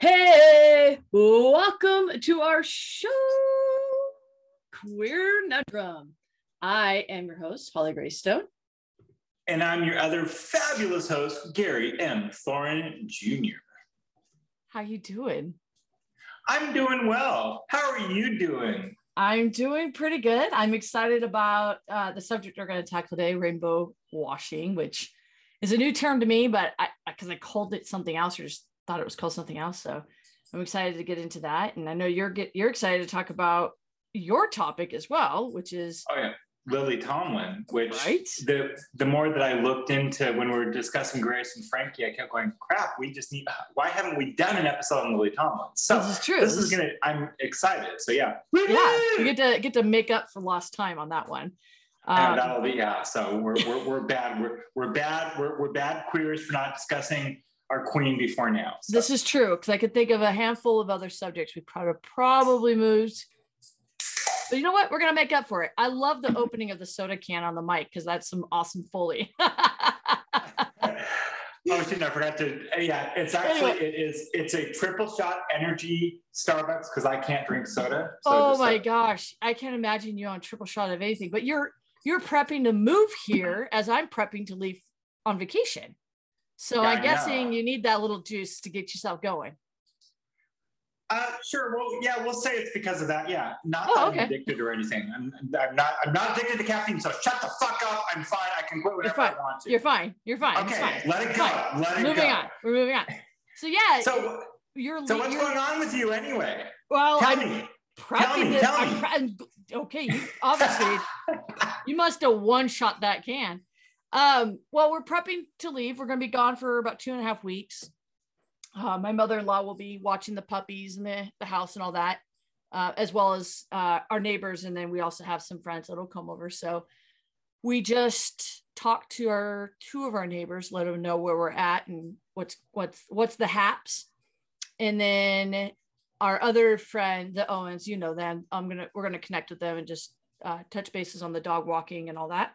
Hey, welcome to our show, Queer Nundrum. I am your host, Holly Greystone. And I'm your other fabulous host, Gary M. Thorin Jr. How you doing? I'm doing well. How are you doing? I'm doing pretty good. I'm excited about uh, the subject we're going to tackle today, rainbow washing, which is a new term to me, but I because I called it something else or just thought it was called something else. So I'm excited to get into that. And I know you're get you're excited to talk about your topic as well, which is Oh yeah, Lily Tomlin. Which Right. the the more that I looked into when we were discussing Grace and Frankie, I kept going, "Crap, we just need. Why haven't we done an episode on Lily Tomlin?" So this is true. this is gonna. I'm excited. So yeah. yeah, we get to get to make up for lost time on that one. And Um, that'll be yeah. So we're we're, we're bad. We're we're bad. We're, we're bad queers for not discussing our queen before now. So. this is true because I could think of a handful of other subjects we probably probably moved. But you know what? We're gonna make up for it. I love the opening of the soda can on the mic because that's some awesome foley. Oh shit! I forgot to. Yeah, it's actually Anyway. it is. It's a triple shot energy Starbucks because I can't drink soda. So oh my gosh, I can't imagine you on triple shot of anything. But you're you're prepping to move here as I'm prepping to leave on vacation. So Yeah, I'm guessing you need that little juice to get yourself going. Uh, sure. Well, yeah, we'll say it's because of that. Yeah, not Oh, that okay. I'm addicted or anything. I'm, I'm not. I'm not addicted to caffeine. So shut the fuck up. I'm fine. I can quit whenever. I want to. You're fine. You're fine. Okay. fine. Let it go. Fine. Let it go. moving go. on. We're moving on. So yeah, So, you're so what's you're, going on with you anyway? well, Tell I'm me. prepping me, tell me. pre- okay, you obviously you must have one shot that can. Um, well, we're prepping to leave. We're gonna be gone for about two and a half weeks. Uh, my mother-in-law will be watching the puppies and the, the house and all that, uh, as well as uh, our neighbors, and then we also have some friends that'll come over. So we just talked to our two of our neighbors, let them know where we're at and what's what's what's the haps, and then our other friend, the Owens, you know them. I'm gonna we're gonna connect with them and just uh, touch bases on the dog walking and all that.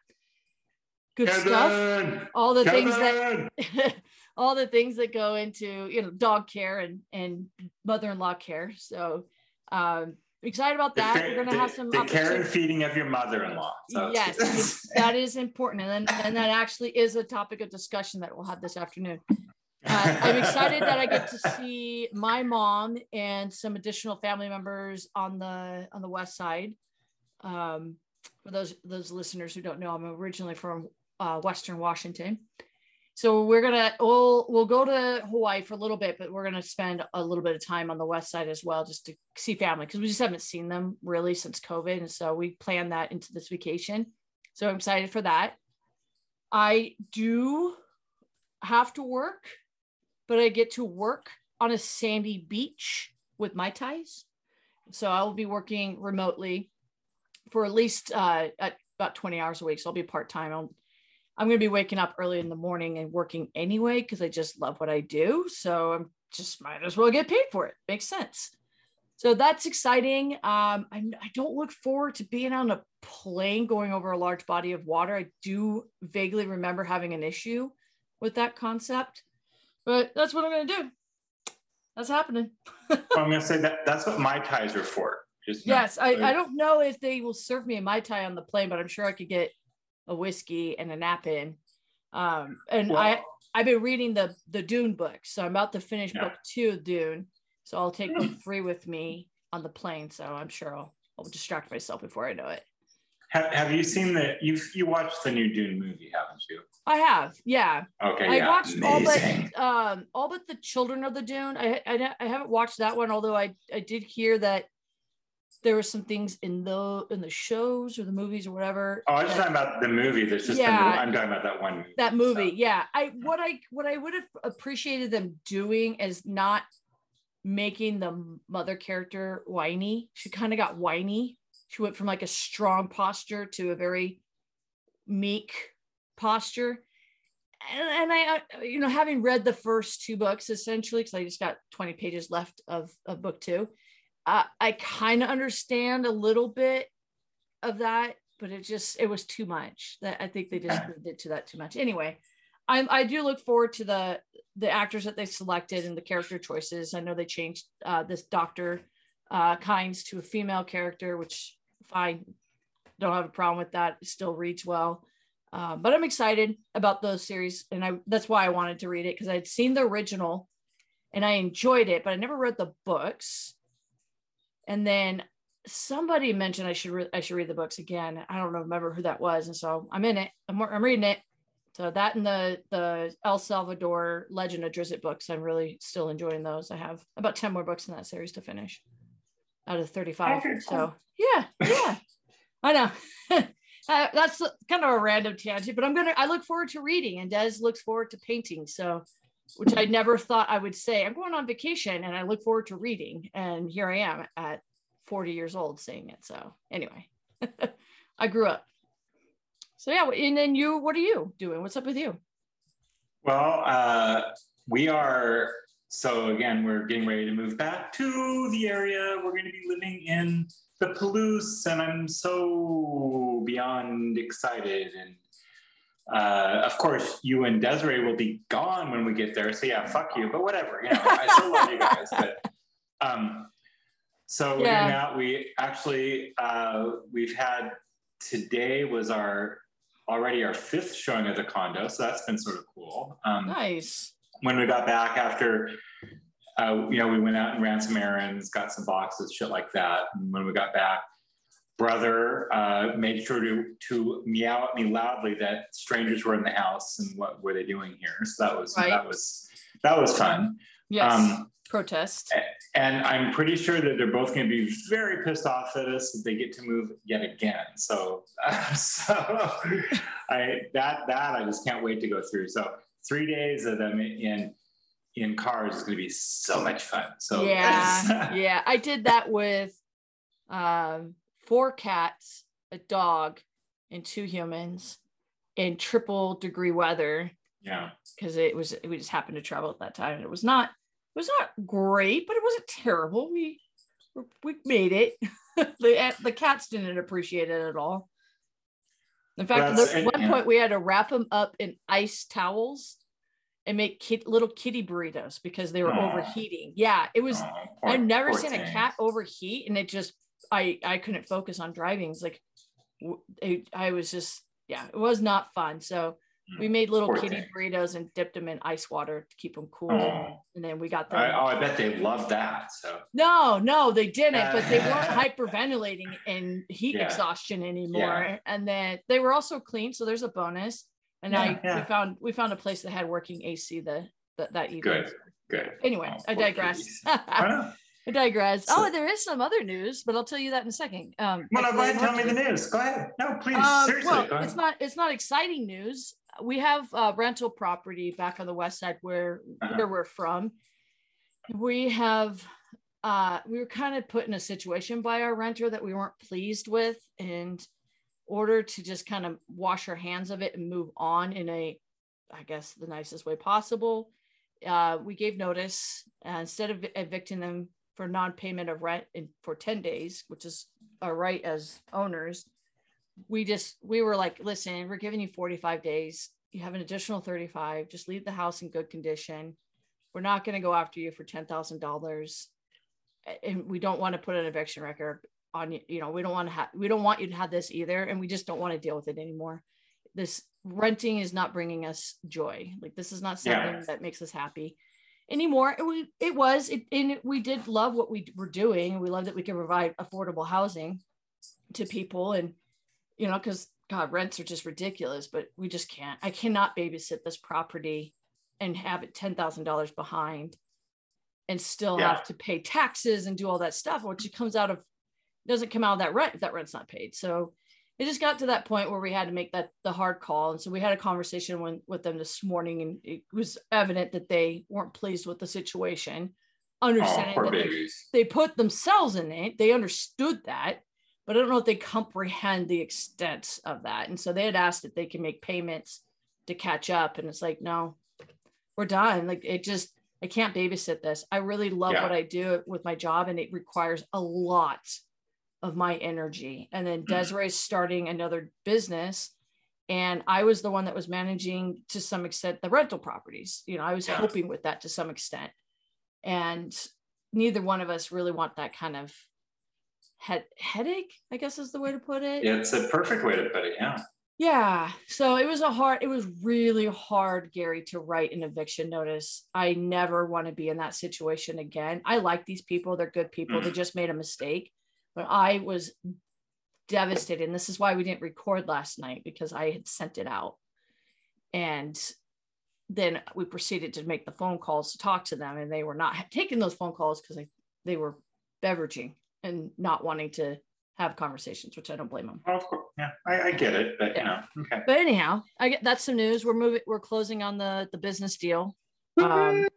Good stuff. Kevin. All the things that all the things that go into you know dog care and and mother-in-law care. So um excited about that. fa- We're gonna the- have some the care and feeding of your mother-in-law. So Yes, that is important, and then, and that actually is a topic of discussion that we'll have this afternoon. Uh, I'm excited that I get to see my mom and some additional family members on the on the west side. Um, for those those listeners who don't know, I'm originally from uh, Western Washington, so we're gonna we'll we'll go to Hawaii for a little bit, but we're gonna spend a little bit of time on the west side as well, just to see family because we just haven't seen them really since COVID, and so we planned that into this vacation. So I'm excited for that. I do have to work, but I get to work on a sandy beach with mai tais. So I will be working remotely for at least uh, at about 20 hours a week. So I'll be part time. I'm, I'm going to be waking up early in the morning and working anyway because I just love what I do. So I'm just might as well get paid for it. Makes sense. So that's exciting. Um, I, I don't look forward to being on a plane going over a large body of water. I do vaguely remember having an issue with that concept, but that's what I'm going to do. That's happening. I'm gonna say that that's what mai tais are for. Just Yes, I, I don't know if they will serve me a mai tai on the plane, but I'm sure I could get a whiskey and a nap in. Um, and I I've been reading the the Dune book, so I'm about to finish Yeah. book two of Dune. So I'll take book three with me on the plane. So I'm sure I'll I'll distract myself before I know it. Have, have you seen the you you watched the new Dune movie, haven't you? I have, yeah. Okay, I yeah, watched amazing. all but um all but the Children of the Dune. I, I I haven't watched that one, although I I did hear that there were some things in the in the shows or the movies or whatever. Oh, I was just talking about the movie. There's just Yeah. been, I'm talking about that one movie. that movie so. yeah i what i what i would have appreciated them doing is not making the mother character whiny. She kind of got whiny. She went from like a strong posture to a very meek posture. And, and I, you know, having read the first two books essentially, because I just got 20 pages left of, of book two, uh, I kind of understand a little bit of that, but it just, it was too much. That I think they just did it to that too much. Anyway, I, I do look forward to the the actors that they selected and the character choices. I know they changed uh, this Doctor uh, Kynes to a female character, which fine, don't have a problem with that. It still reads well. Uh, but I'm excited about those series, and I that's why I wanted to read it because I'd seen the original and I enjoyed it, but I never read the books. And then somebody mentioned I should re- I should read the books again. I don't remember who that was, and so I'm in it. I'm, I'm reading it. So that and the the R.A. Salvatore Legend of Drizzt books, I'm really still enjoying those. I have about 10 more books in that series to finish out of 35. So yeah, yeah. I know. uh, that's kind of a random tangent, but I'm gonna I look forward to reading and Des looks forward to painting. So which I never thought I would say. I'm going on vacation and I look forward to reading. And here I am at 40 years old saying it. So anyway, I grew up so yeah, and then you, what are you doing? What's up with you? Well, uh, we are. So again, we're getting ready to move back to the area. We're going to be living in the Palouse, and I'm so beyond excited. And uh, of course, you and Desiree will be gone when we get there. So yeah, fuck you. But whatever. You know, I still love you guys. But um, so yeah. out. We actually uh, we've had today was our already our fifth showing of the condo, so that's been sort of cool. Um, nice. When we got back after, uh, you know, we went out and ran some errands, got some boxes, shit like that. And when we got back, brother uh, made sure to to meow at me loudly that strangers were in the house and what were they doing here. So that was right. that was that was fun. Yes. Um, Protest. And I'm pretty sure that they're both going to be very pissed off at us that they get to move yet again. So, uh, so I that that I just can't wait to go through. So three days of them in in cars is going to be so much fun. So yeah, yeah, I did that with um, four cats, a dog, and two humans in triple degree weather. Yeah, because it was we just happened to travel at that time, and it was not it was not great, but it wasn't terrible. We we made it. the eh, the cats didn't appreciate it at all. In fact, at one point we had to wrap them up in ice towels and make kid, little kitty burritos because they were overheating. Yeah, it was. Poor, I've never seen thing. a cat overheat, and it just I I couldn't focus on driving. It's like it, I was just yeah, it was not fun. So hmm. we made little Poor kitty thing. burritos and dipped them in ice water to keep them cool. Oh. And then we got them. I, oh, I bet they loved that. So no, no, they didn't. but they weren't hyperventilating and heat yeah. exhaustion anymore. Yeah. And then they were also clean, so there's a bonus. And yeah, I we found we found a place that had working AC the, the that evening. Good, good. Anyway, oh, I digress. I digress. So, oh, there is some other news, but I'll tell you that in a second. Um, well, no, go ahead. Tell me the news. Go ahead. No, please. Um, seriously. Well, it's not. It's not exciting news. We have uh, rental property back on the west side where uh-huh. where we're from. We have. Uh, we were kind of put in a situation by our renter that we weren't pleased with, and order to just kind of wash our hands of it and move on in a, I guess, the nicest way possible. Uh, we gave notice uh, instead of evicting them for non-payment of rent in, for 10 days, which is our right as owners. We just, we were like, listen, we're giving you 45 days. You have an additional 35. Just leave the house in good condition. We're not going to go after you for $10,000. And we don't want to put an eviction record on you. You know, we don't want to have, we don't want you to have this either. And we just don't want to deal with it anymore. This renting is not bringing us joy. Like this is not something yeah. that makes us happy anymore. It, we, it was, it, and we did love what we were doing. We love that we could provide affordable housing to people and, you know, cause God, rents are just ridiculous, but we just can't, I cannot babysit this property and have it $10,000 behind and still yeah. have to pay taxes and do all that stuff, which comes out of, doesn't come out of that rent if that rent's not paid. So it just got to that point where we had to make that the hard call and so we had a conversation when, with them this morning and it was evident that they weren't pleased with the situation understanding Oh, that they, they put themselves in it. They understood that, but I don't know if they comprehend the extent of that. And so they had asked if they can make payments to catch up. And it's like, no, we're done. Like it just, I can't babysit this. I really love Yeah. what I do with my job, and it requires a lot of my energy. And then Mhm. Desiree's starting another business. And I was the one that was managing to some extent the rental properties. You know, I was Yeah. helping with that to some extent. And neither one of us really want that kind of head headache, I guess is the way to put it. Yeah, It's a perfect way to put it. Yeah. Yeah. So it was a hard, it was really hard, Gary, to write an eviction notice. I never want to be in that situation again. I like these people. They're good people. They just made a mistake. But I was devastated. And this is why we didn't record last night because I had sent it out. And then we proceeded to make the phone calls to talk to them. And they were not taking those phone calls because they were beveraging and not wanting to have conversations, which I don't blame them. Well, of course. Yeah. I, I get it, but you know. Okay. But anyhow, I get that's some news. We're moving. We're closing on the the business deal. Um,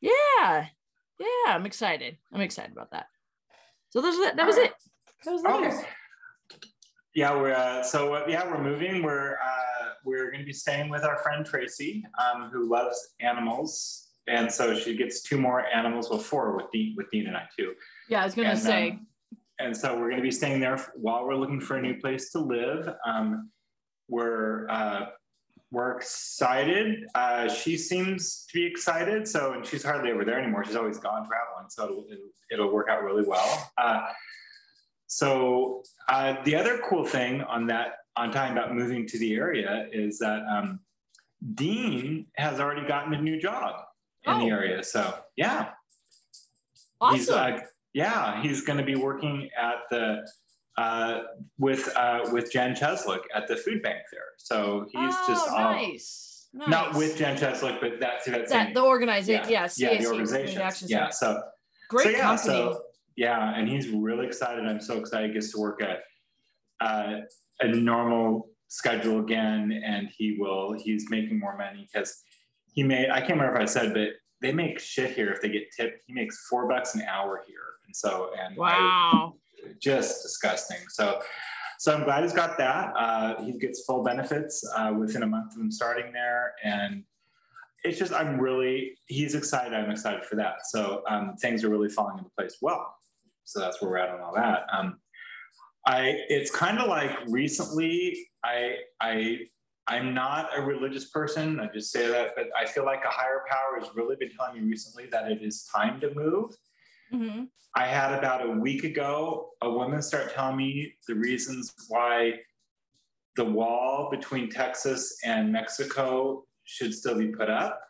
yeah, yeah. I'm excited. I'm excited about that. So those that, that was it. That was the Okay. news. Yeah, we're uh, so uh, yeah, we're moving. We're uh, we're going to be staying with our friend Tracy, um, who loves animals, and so she gets two more animals. Well, four with Dean, with Dean and I too. Yeah, I was gonna say. um, and so we're going to be staying there while we're looking for a new place to live. Um, we're uh, we're excited. Uh, she seems to be excited. So, and she's hardly ever there anymore. She's always gone traveling. So it'll, it'll, it'll work out really well. Uh, so uh, the other cool thing on that, on talking about moving to the area, is that um, Dean has already gotten a new job in the Oh. area. So yeah, He's, awesome. uh, yeah, he's going to be working at the uh, with uh, with Jen Cheslick at the food bank there. So he's oh, just all, nice. nice. not with Jen Cheslick, but that's that's that the organization. Yeah, yeah, CAC, the organization. Yeah, so Great so, yeah, company. So, yeah, and he's really excited. I'm so excited. He gets to work at uh, a normal schedule again, and he will. He's making more money because he made. I can't remember if I said, but they make shit here if they get tipped. He makes four bucks an hour here, and so and I- wow. Just disgusting. So. So I'm glad he's got that. Uh, he gets full benefits uh, within a month of him starting there, and it's just I'm really he's excited. I'm excited for that. So um, things are really falling into place well. So that's where we're at on all that. Um, I it's kind of like recently I I I'm not a religious person. I just say that, but I feel like a higher power has really been telling me recently that it is time to move. Mhm. I had about a week ago a woman start telling me the reasons why the wall between Texas and Mexico should still be put up.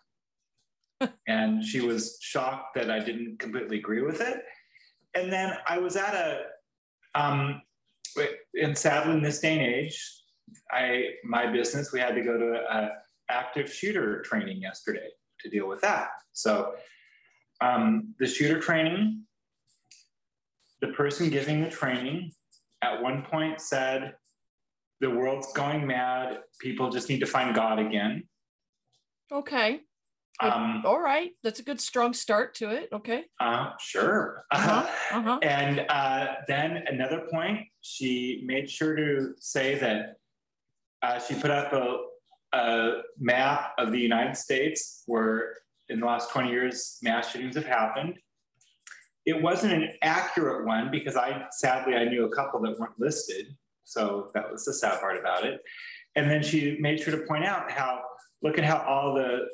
and she was shocked that I didn't completely agree with it. And then I was at a, um, and sadly in this day and age, I my business we had to go to a active shooter training yesterday to deal with that. So um, the shooter training, the person giving the training at one point said, the world's going mad. People just need to find God again. Okay. Um, All right. That's a good strong start to it. Okay. uh, sure. Uh-huh. Uh-huh. And uh, then another point, she made sure to say that uh, she put up a, a map of the United States where in the last 20 years mass shootings have happened. It wasn't an accurate one because I sadly I knew a couple that weren't listed. So that was the sad part about it. And then she made sure to point out how look at how all the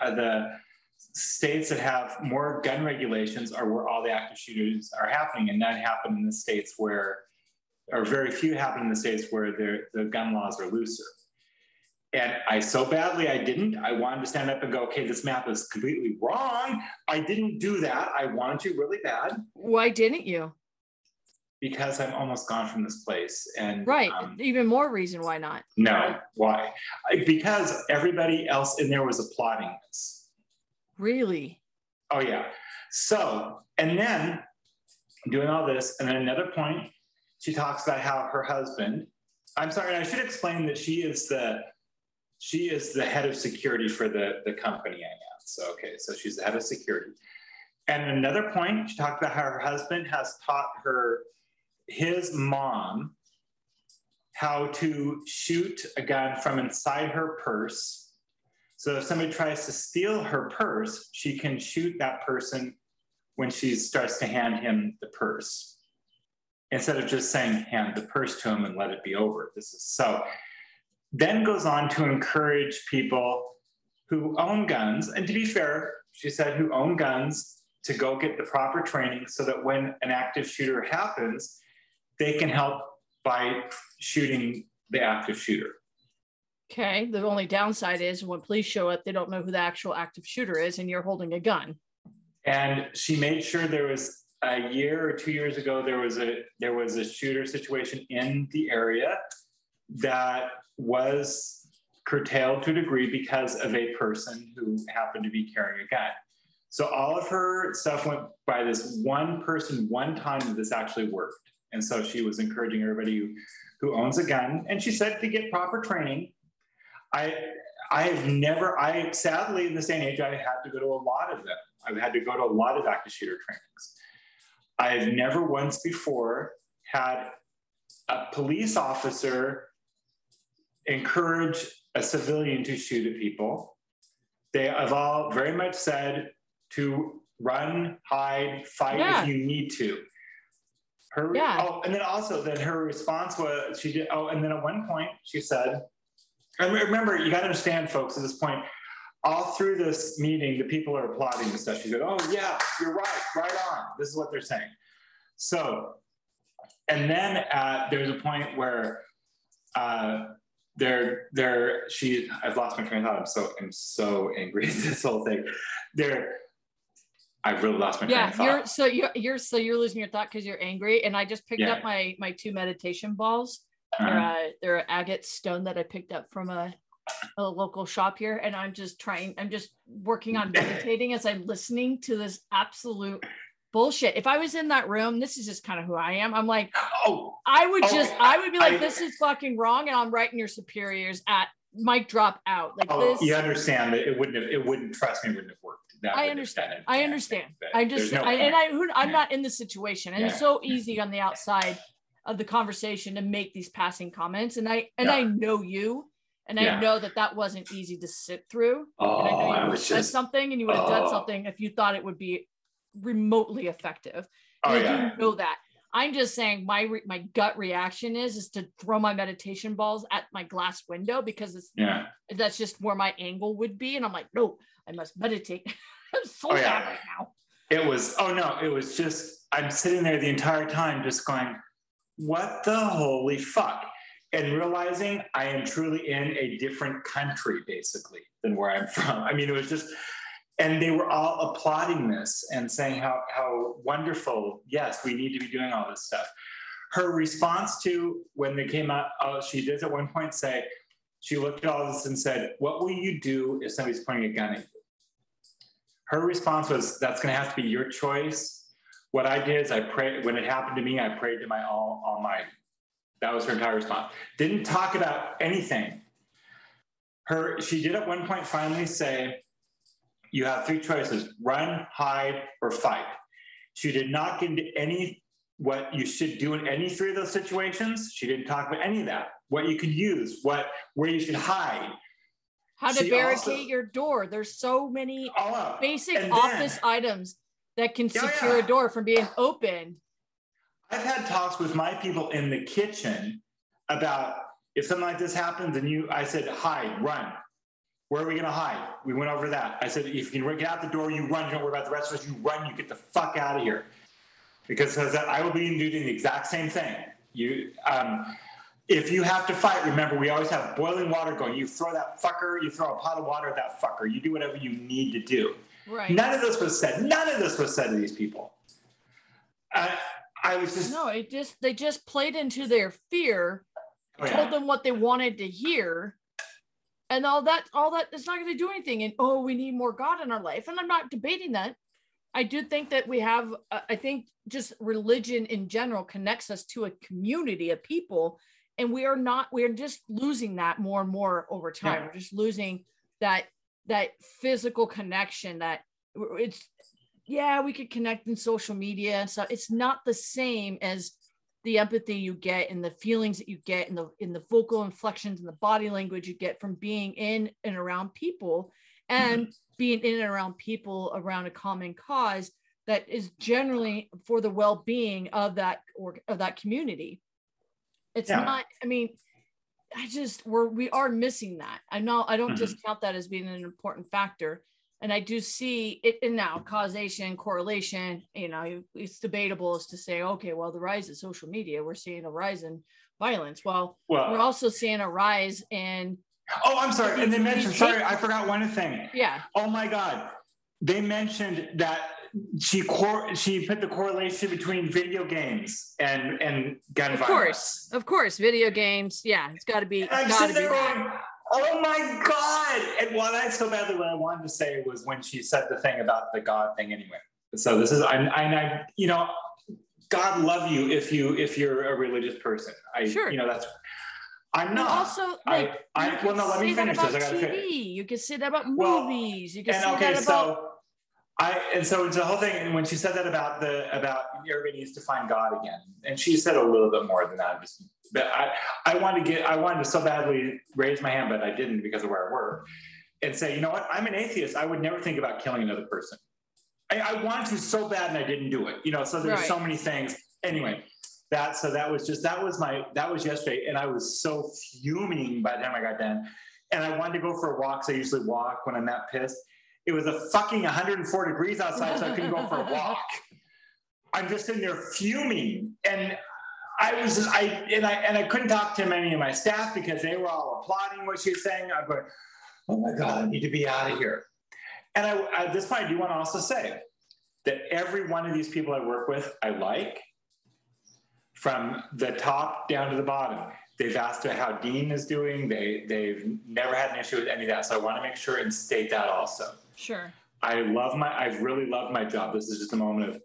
uh, the states that have more gun regulations are where all the active shooters are happening, and none happen in the states where, or very few happen in the states where the gun laws are looser. And I so badly I didn't. I wanted to stand up and go, okay, this map is completely wrong. I didn't do that. I wanted to really bad Why didn't you? because I'm almost gone from this place. And Right. um, Even more reason why not. no, why? Because everybody else in there was applauding this. Really? Oh yeah. So, and then doing all this, and then another point, she talks about how her husband. I'm sorry, I should explain that she is the she is the head of security for the the company I'm. So okay, so she's the head of security, And another point, she talked about how her husband has taught her, his mom, how to shoot a gun from inside her purse. So if somebody tries to steal her purse, she can shoot that person when she starts to hand him the purse. Instead of just saying, hand the purse to him and let it be over. This is so. Then goes on to encourage people who own guns, and to be fair, she said, who own guns to go get the proper training so that when an active shooter happens, they can help by shooting the active shooter. Okay. The only downside is when police show up, they don't know who the actual active shooter is, and you're holding a gun. And she made sure there was a year or two years ago there was a there was a shooter situation in the area that was curtailed to a degree because of a person who happened to be carrying a gun. So all of her stuff went by this one person one time that this actually worked. And so she was encouraging everybody who, who owns a gun, and she said to get proper training. I I have never, I sadly in day and age, I had to go to a lot of them. I've had to go to a lot of active shooter trainings. I've never once before had a police officer encourage a civilian to shoot at people. They have all very much said to run, hide, fight Yeah. if you need to. Her, Yeah. oh, and then also then her response was she did. Oh, and then at one point she said, and remember, you got to understand, folks, at this point, all through this meeting, the people are applauding and stuff. She goes, "Oh yeah, you're right, right on." This is what they're saying. So, and then uh, there's a point where uh, they're they're she. I've lost my train of thought. I'm so I'm so angry at this whole thing. They're I've really lost my Yeah, train of you're thought. so you're so you're so you're losing your thought because you're angry. And I just picked Yeah. up my my two meditation balls. They're Uh-huh. uh, they're agate stone that I picked up from a a local shop here, and I'm just trying. I'm just working on meditating as I'm listening to this absolute bullshit. If I was in that room, this is just kind of who I am. I'm like, Oh, I would Oh, just, I would be like, I- this is fucking wrong, and I'm writing your superiors at mic drop out like oh, this. you understand that it wouldn't have. It wouldn't. Trust me, wouldn't have worked. That I understand. done. I understand. I just, no I, and. I, who, I'm Yeah. not in the situation, and it's so easy on the outside of the conversation to make these passing comments. And I, and Yeah. I know you, and Yeah. I know that that wasn't easy to sit through. And I Oh, know you I was said just. something, and you would have done oh. something if you thought it would be remotely effective. Oh And I yeah. do know that. I'm just saying my re- my gut reaction is is to throw my meditation balls at my glass window because it's Yeah. that's just where my angle would be, and I'm like, no, I must meditate. I'm so Oh, yeah. right now. It was, oh no, it was just, I'm sitting there the entire time just going, what the holy fuck? And realizing I am truly in a different country, basically, than where I'm from. I mean, it was just, and they were all applauding this and saying how, how wonderful, yes, we need to be doing all this stuff. Her response to when they came out, oh, she did at one point say, she looked at all this and said, What will you do if somebody's pointing a gun at you? her response was, "That's going to have to be your choice." What I did is I prayed when it happened to me. I prayed to my all Almighty. That was her entire response. Didn't talk about anything. Her she did at one point finally say, "You have three choices: run, hide, or fight." She did not get into any what you should do in any three of those situations. She didn't talk about any of that. What you could use, what where you should hide. How to She barricade also- your door. There's so many oh, up. basic then- office items that can Yeah, secure yeah. a door from being opened. I've had talks with my people in the kitchen about if something like this happens and you, I said, hide, run. Where are we going to hide? We went over that. I said, if you can get out the door, you run. You don't worry about the rest of us. You run. You get the fuck out of here. Because I will be doing the exact same thing. You, um, if you have to fight, remember we always have boiling water going. You throw that fucker. You throw a pot of water at that fucker. You do whatever you need to do. Right. None of this was said. None of this was said to these people. I, I was just No, it just they just played into their fear, oh, yeah. told them what they wanted to hear. And all that, all that is not going to do anything. And oh, we need more God in our life. And I'm not debating that. I do think that we have, uh, I think just religion in general connects us to a community of people. And we are not, we are just losing that more and more over time. Yeah. We're just losing that, that physical connection that it's, yeah, we could connect in social media and stuff. It's not the same as the empathy you get and the feelings that you get in the in the vocal inflections and the body language you get from being in and around people and mm-hmm. being in and around people around a common cause that is generally for the well-being of that or of that community it's yeah. not i mean i just we're we are missing that i know i don't mm-hmm. discount that as being an important factor and I do see it and now causation, correlation, you know, it's debatable as to say, okay, well, the rise of social media, we're seeing a rise in violence. Well, well we're also seeing a rise in. Oh, I'm sorry. And they mentioned, sorry, I forgot one thing. Yeah. Oh my God. They mentioned that she cor- she put the correlation between video games and and gun of violence. Of course of course video games yeah it's got to be, I'm sitting there going, Oh my God. And what I so badly what I wanted to say was when she said the thing about the God thing anyway. So this is I and I you know, God love you if you if you're a religious person. I sure. you know that's I'm not. also, like, I, I well, no. Let me finish this. I got to finish. You can say that about well, movies. You can say okay, that about. So, I and so it's the whole thing. And when she said that about the about everybody needs to find God again, and she said a little bit more than that. Just but I, I wanted to get, I wanted to so badly raise my hand, but I didn't because of where I work and say, you know what, I'm an atheist. I would never think about killing another person. I, I wanted to so bad and I didn't do it, you know, so there's right. so many things. Anyway, that, so that was just, that was my, that was yesterday. And I was so fuming by the time I got done. And I wanted to go for a walk. So I usually walk when I'm that pissed. It was a fucking 104 degrees outside, so I couldn't go for a walk. I'm just sitting there fuming. And I was just, I and I and I couldn't talk to many of my staff because they were all applauding what she was saying. I'm going, oh my god, I need to be out of here. And I, at this point, I do want to also say that every one of these people I work with, I like, from the top down to the bottom. They've asked how Dean is doing. They they've never had an issue with any of that. So I want to make sure and state that also. Sure. I love my. I've really loved my job. This is just a moment of,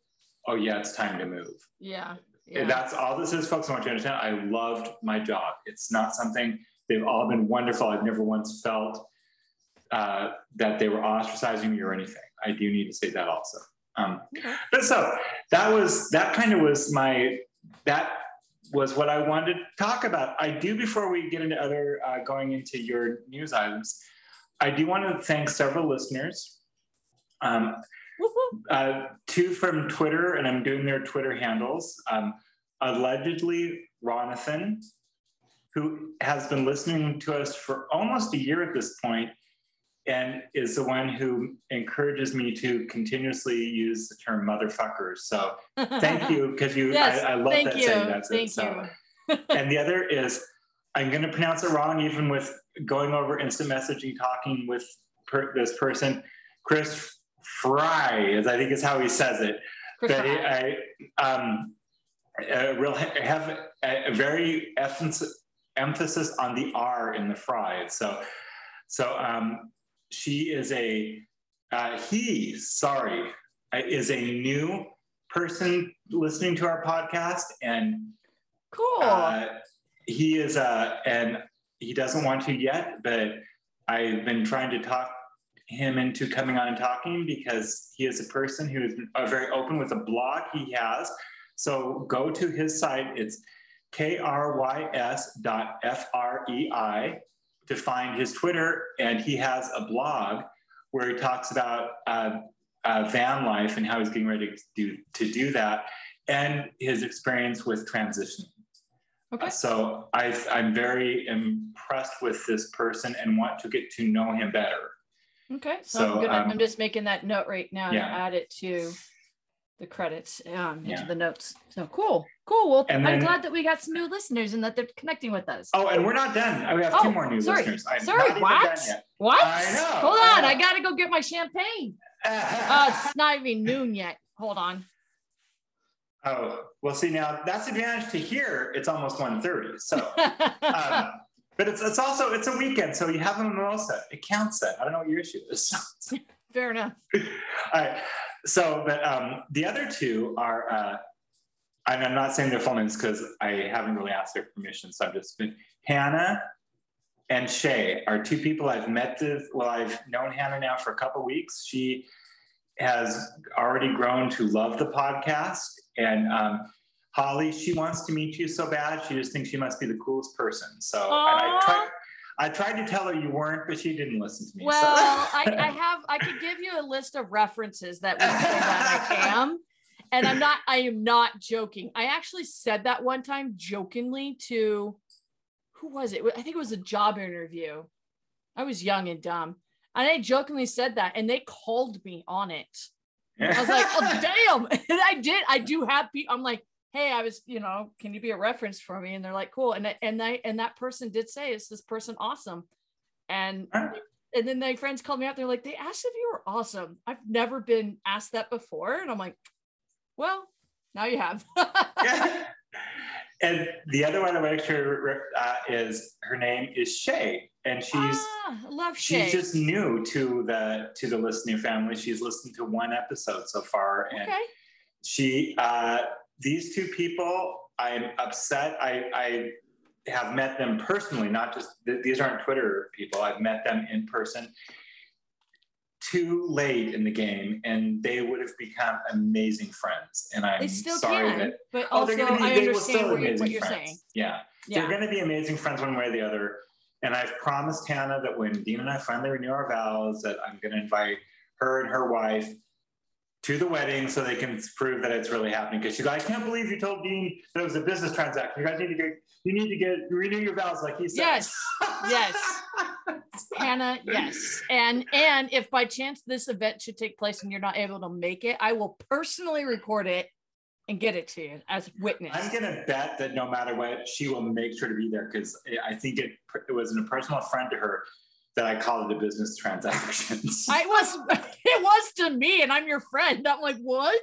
oh yeah, it's time to move. Yeah. Yeah. That's all this is, folks. I want you to understand. I loved my job. It's not something they've all been wonderful. I've never once felt uh, that they were ostracizing me or anything. I do need to say that also. Um, okay. But so that was that kind of was my that was what I wanted to talk about. I do before we get into other uh, going into your news items. I do want to thank several listeners. Um, uh, two from Twitter, and I'm doing their Twitter handles. Um, allegedly, Ronathan, who has been listening to us for almost a year at this point, and is the one who encourages me to continuously use the term motherfucker. So thank you, because you, yes, I, I, love that you. saying. That's thank it. So, and the other is, I'm going to pronounce it wrong, even with going over instant messaging, talking with per, this person, Krys Frei, is I think is how he says it. But I, um, a real have a very emphasis emphasis on the R in the fry. So, so um, she is a uh, he. Sorry, uh, is a new person listening to our podcast, and cool. Uh, he is uh, and he doesn't want to yet, but I've been trying to talk him into coming on and talking because he is a person who is uh, very open with a blog he has. So go to his site. It's krys dot f-r-e-i to find his Twitter, and he has a blog where he talks about uh, uh, van life and how he's getting ready to do, to do that, and his experience with transitioning. Okay. So i I'm very impressed with this person and want to get to know him better. Okay, so, so I'm, gonna, um, I'm just making that note right now yeah. to add it to the credits um, into yeah. the notes. So cool, cool. Well, then, I'm glad that we got some new listeners and that they're connecting with us. Oh, and we're not done. We have oh, two more new sorry. listeners. I'm sorry, what? What? I know. Hold on, I, I gotta go get my champagne. uh, it's not even noon yet. Hold on. Oh, well, see now that's advantage to here. It's almost 1.30. So um, but it's it's also it's a weekend, so you have a mimosa. It counts. That I don't know what your issue is. Fair enough. All right. So, but um, the other two are, uh, and I'm not saying their full names because I haven't really asked their permission. So I've just been Hannah and Shay are two people I've met. This, well, I've known Hannah now for a couple weeks. She has already grown to love the podcast. And um, Holly, she wants to meet you so bad. She just thinks you must be the coolest person. So, I tried, I tried to tell her you weren't, but she didn't listen to me. Well, so. I, I have I could give you a list of references that would say that I am. And I'm not, I am not joking. I actually said that one time jokingly to who was it? I think it was a job interview. I was young and dumb. And I jokingly said that, and they called me on it. I was like, oh damn. And I did. I do have people. I'm like, hey, I was, you know, can you be a reference for me? And they're like, cool. And I, and I and that person did say, is this person awesome? And and then my friends called me up. They're like, they asked if you were awesome. I've never been asked that before. And I'm like, well, now you have. and the other one I want to uh, is her name is Shay, and she's ah, love Shay. she's just new to the to the listening family. She's listened to one episode so far, and okay. she uh, these two people. I'm upset. I I have met them personally, not just th- these aren't Twitter people. I've met them in person. Too late in the game, and they would have become amazing friends. And I'm They still sorry can, that but Oh, also they're to be. I they will still what, amazing what you're friends. saying. Yeah, Yeah. they're going to be amazing friends one way or the other. And I've promised Hannah that when Dean and I finally renew our vows, that I'm going to invite her and her wife to the wedding so they can prove that it's really happening. Because she's like, I can't believe you told Dean that it was a business transaction. You guys need to get, you need to get renew your vows like he said. Yes. Yes. Hannah, yes. And and if by chance this event should take place and you're not able to make it, I will personally record it and get it to you as witness. I'm gonna bet that no matter what, she will make sure to be there because I think it, it was a personal friend to her that I called it a business transaction. I was it was to me, and I'm your friend. I'm like, what?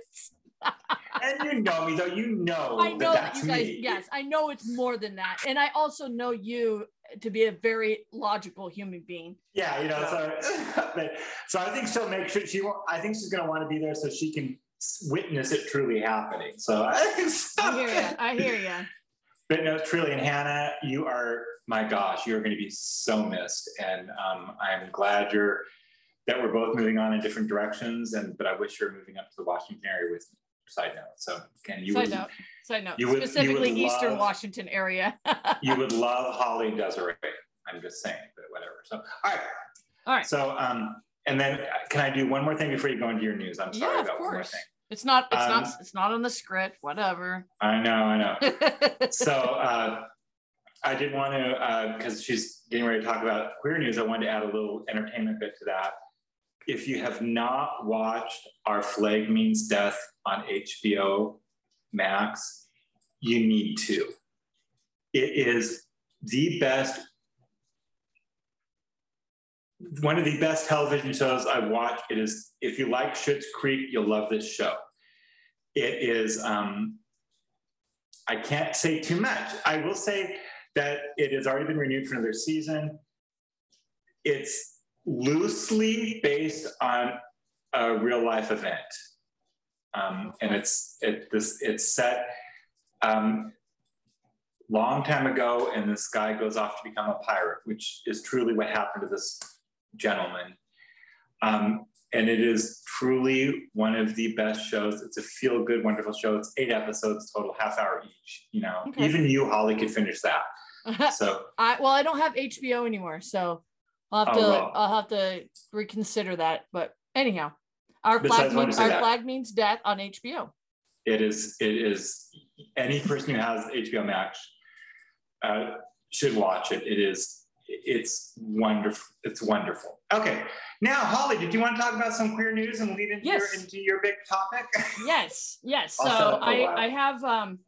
and you know me though, you know, I know that that's you guys, me. yes, I know it's more than that. And I also know you to be a very logical human being. Yeah, you know, so but, so I think she'll make sure she. I think she's gonna want to be there so she can witness it truly happening. So I hear you. I hear you. But no, truly, and Hannah, you are my gosh, you are going to be so missed, and um, I'm glad you're that we're both moving on in different directions. And but I wish you were moving up to the Washington area with me. Side note. So again, you Side would note. Side note. would- Specifically Eastern love- Washington area. you would love Holly and Desiree. I'm just saying, but whatever. So all right. All right. So um, and then uh, can I do one more thing before you go into your news? I'm sorry Yeah, of about one more course. thing. It's not. It's Um, not. It's not on the script. Whatever. I know, I know. so uh, I did want to, because she's getting ready to talk about queer news, I wanted to add a little entertainment bit to that. If you have not watched Our Flag Means Death on HBO Max, you need to. It is the best, one of the best television shows I've watched. It is, if you like Schitt's Creek, you'll love this show. It is, um, I can't say too much. I will say that it has already been renewed for another season. It's loosely based on a real life event, um, and it's it this it's set um, long time ago, and this guy goes off to become a pirate, which is truly what happened to this gentleman. Um, and it is truly one of the best shows. It's a feel good, wonderful show. It's eight episodes total, half hour each. You know, Okay. even you, Holly, could finish that. So I well, I don't have HBO anymore, so I'll have Oh, to. well. I'll have to reconsider that. But anyhow, our flag means our that. flag means death on HBO. it is. It is. Any person who has HBO Max uh, should watch it. It is. It's wonderful. It's wonderful. Okay, now Holly, did you want to talk about some queer news and lead into Yes. your into your big topic? Yes, yes. So up for a I. I have um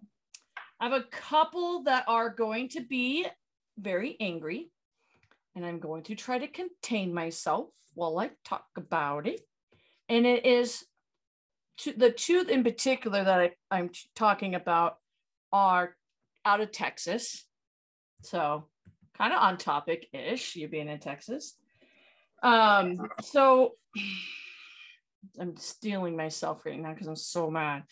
I have a couple that are going to be very angry, and I'm going to try to contain myself while I talk about it. And it is to, the two in particular that I, I'm talking about are out of Texas. So kind of on topic ish, you being in Texas. Um, so I'm steeling myself right now because I'm so mad.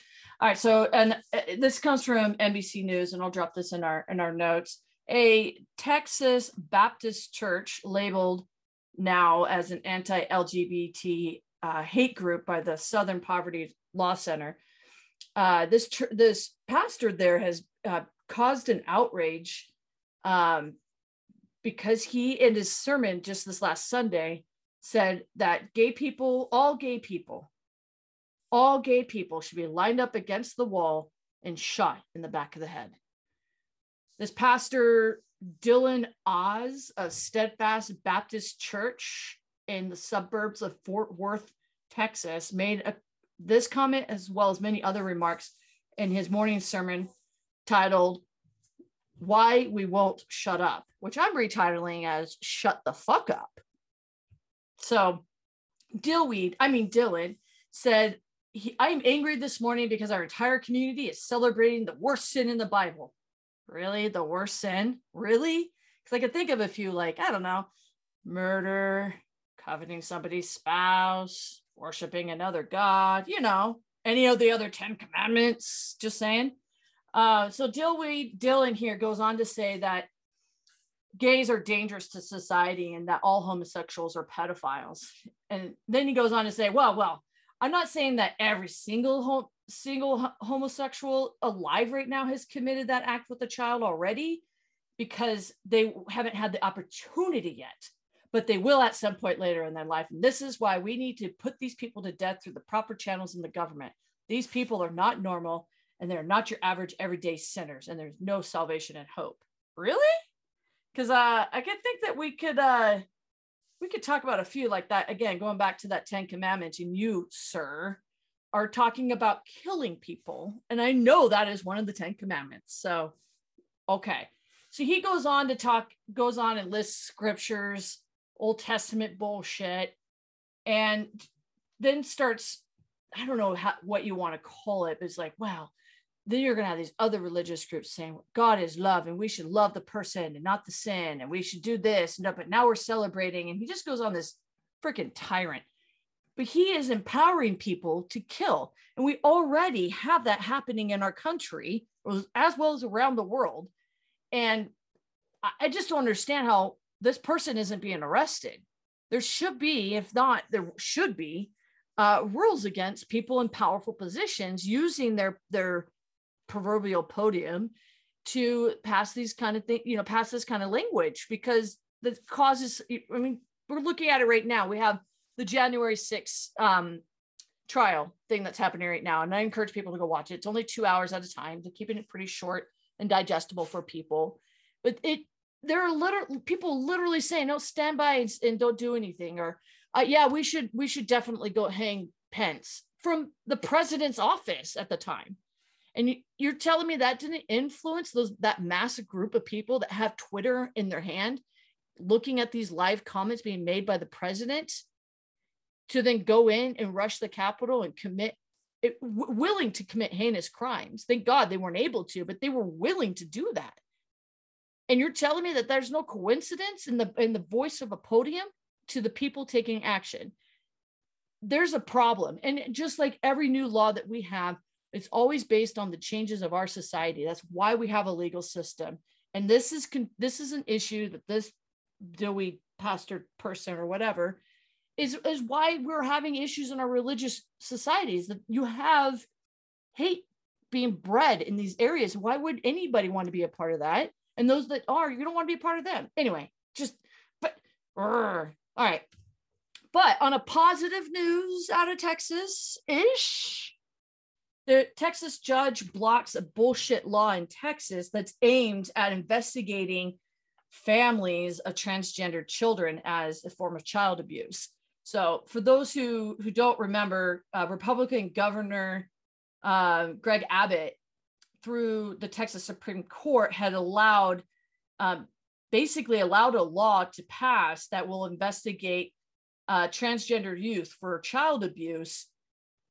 All right, so and uh, this comes from NBC News, and I'll drop this in our in our notes. A Texas Baptist church labeled now as an anti-LGBT uh, hate group by the Southern Poverty Law Center. Uh, this tr- this pastor there has uh, caused an outrage um, because he in his sermon just this last Sunday said that gay people, all gay people, all gay people should be lined up against the wall and shot in the back of the head. This pastor, Dillon Awes of Steadfast Baptist Church in the suburbs of Fort Worth, Texas, made a, this comment as well as many other remarks in his morning sermon titled Why We Won't Shut Up, which I'm retitling as Shut the Fuck Up. So, Dillweed, I mean, Dillon said, I'm angry this morning because our entire community is celebrating the worst sin in the Bible. Really? The worst sin? Really? Because I could think of a few, like, I don't know, murder, coveting somebody's spouse, worshiping another God, you know, any of the other 10 commandments, just saying. Uh, so Dillon here goes on to say that gays are dangerous to society and that all homosexuals are pedophiles. And then he goes on to say, well, well, I'm not saying that every single home, single homosexual alive right now has committed that act with a child already because they haven't had the opportunity yet but they will at some point later in their life. And this is why we need to put these people to death through the proper channels in the government. These people are not normal and they're not your average everyday sinners and there's no salvation and hope. Really? Because uh, i could think that we could uh, we could talk about a few like that. Again going back to that 10 commandments and you sir are talking about killing people and i know that is one of the 10 commandments so okay. So he goes on to talk goes on and lists scriptures old testament bullshit and then starts i don't know how, what you want to call it but it's like wow then you're going to have these other religious groups saying God is love and we should love the person and not the sin and we should do this. And, but now we're celebrating. And he just goes on this freaking tyrant. But he is empowering people to kill. And we already have that happening in our country as well as around the world. And I just don't understand how this person isn't being arrested. There should be, if not, there should be uh, rules against people in powerful positions using their their proverbial podium to pass these kind of things, you know, pass this kind of language because the causes, I mean, we're looking at it right now. We have the January 6th um, trial thing that's happening right now. And I encourage people to go watch it. It's only two hours at a time. They're keeping it pretty short and digestible for people. But it, there are literally people literally saying, no, stand by and, and don't do anything. Or, uh, yeah, we should, we should definitely go hang Pence from the president's office at the time. And you're telling me that didn't influence those that massive group of people that have Twitter in their hand, looking at these live comments being made by the president, to then go in and rush the Capitol and commit, it, w- willing to commit heinous crimes. Thank God they weren't able to, but they were willing to do that. And you're telling me that there's no coincidence in the in the voice of a podium to the people taking action. There's a problem, and just like every new law that we have it's always based on the changes of our society. That's why we have a legal system. And this is this is an issue that this Dewey pastor person or whatever is is why we're having issues in our religious societies that you have hate being bred in these areas. Why would anybody want to be a part of that? And those that are, you don't want to be part of them. Anyway, just but all right. But on a positive news out of Texas ish, the Texas judge blocks a bullshit law in Texas that's aimed at investigating families of transgender children as a form of child abuse. So, for those who who don't remember, uh, Republican Governor uh, Greg Abbott, through the Texas Supreme Court, had allowed, um, basically allowed a law to pass that will investigate uh, transgender youth for child abuse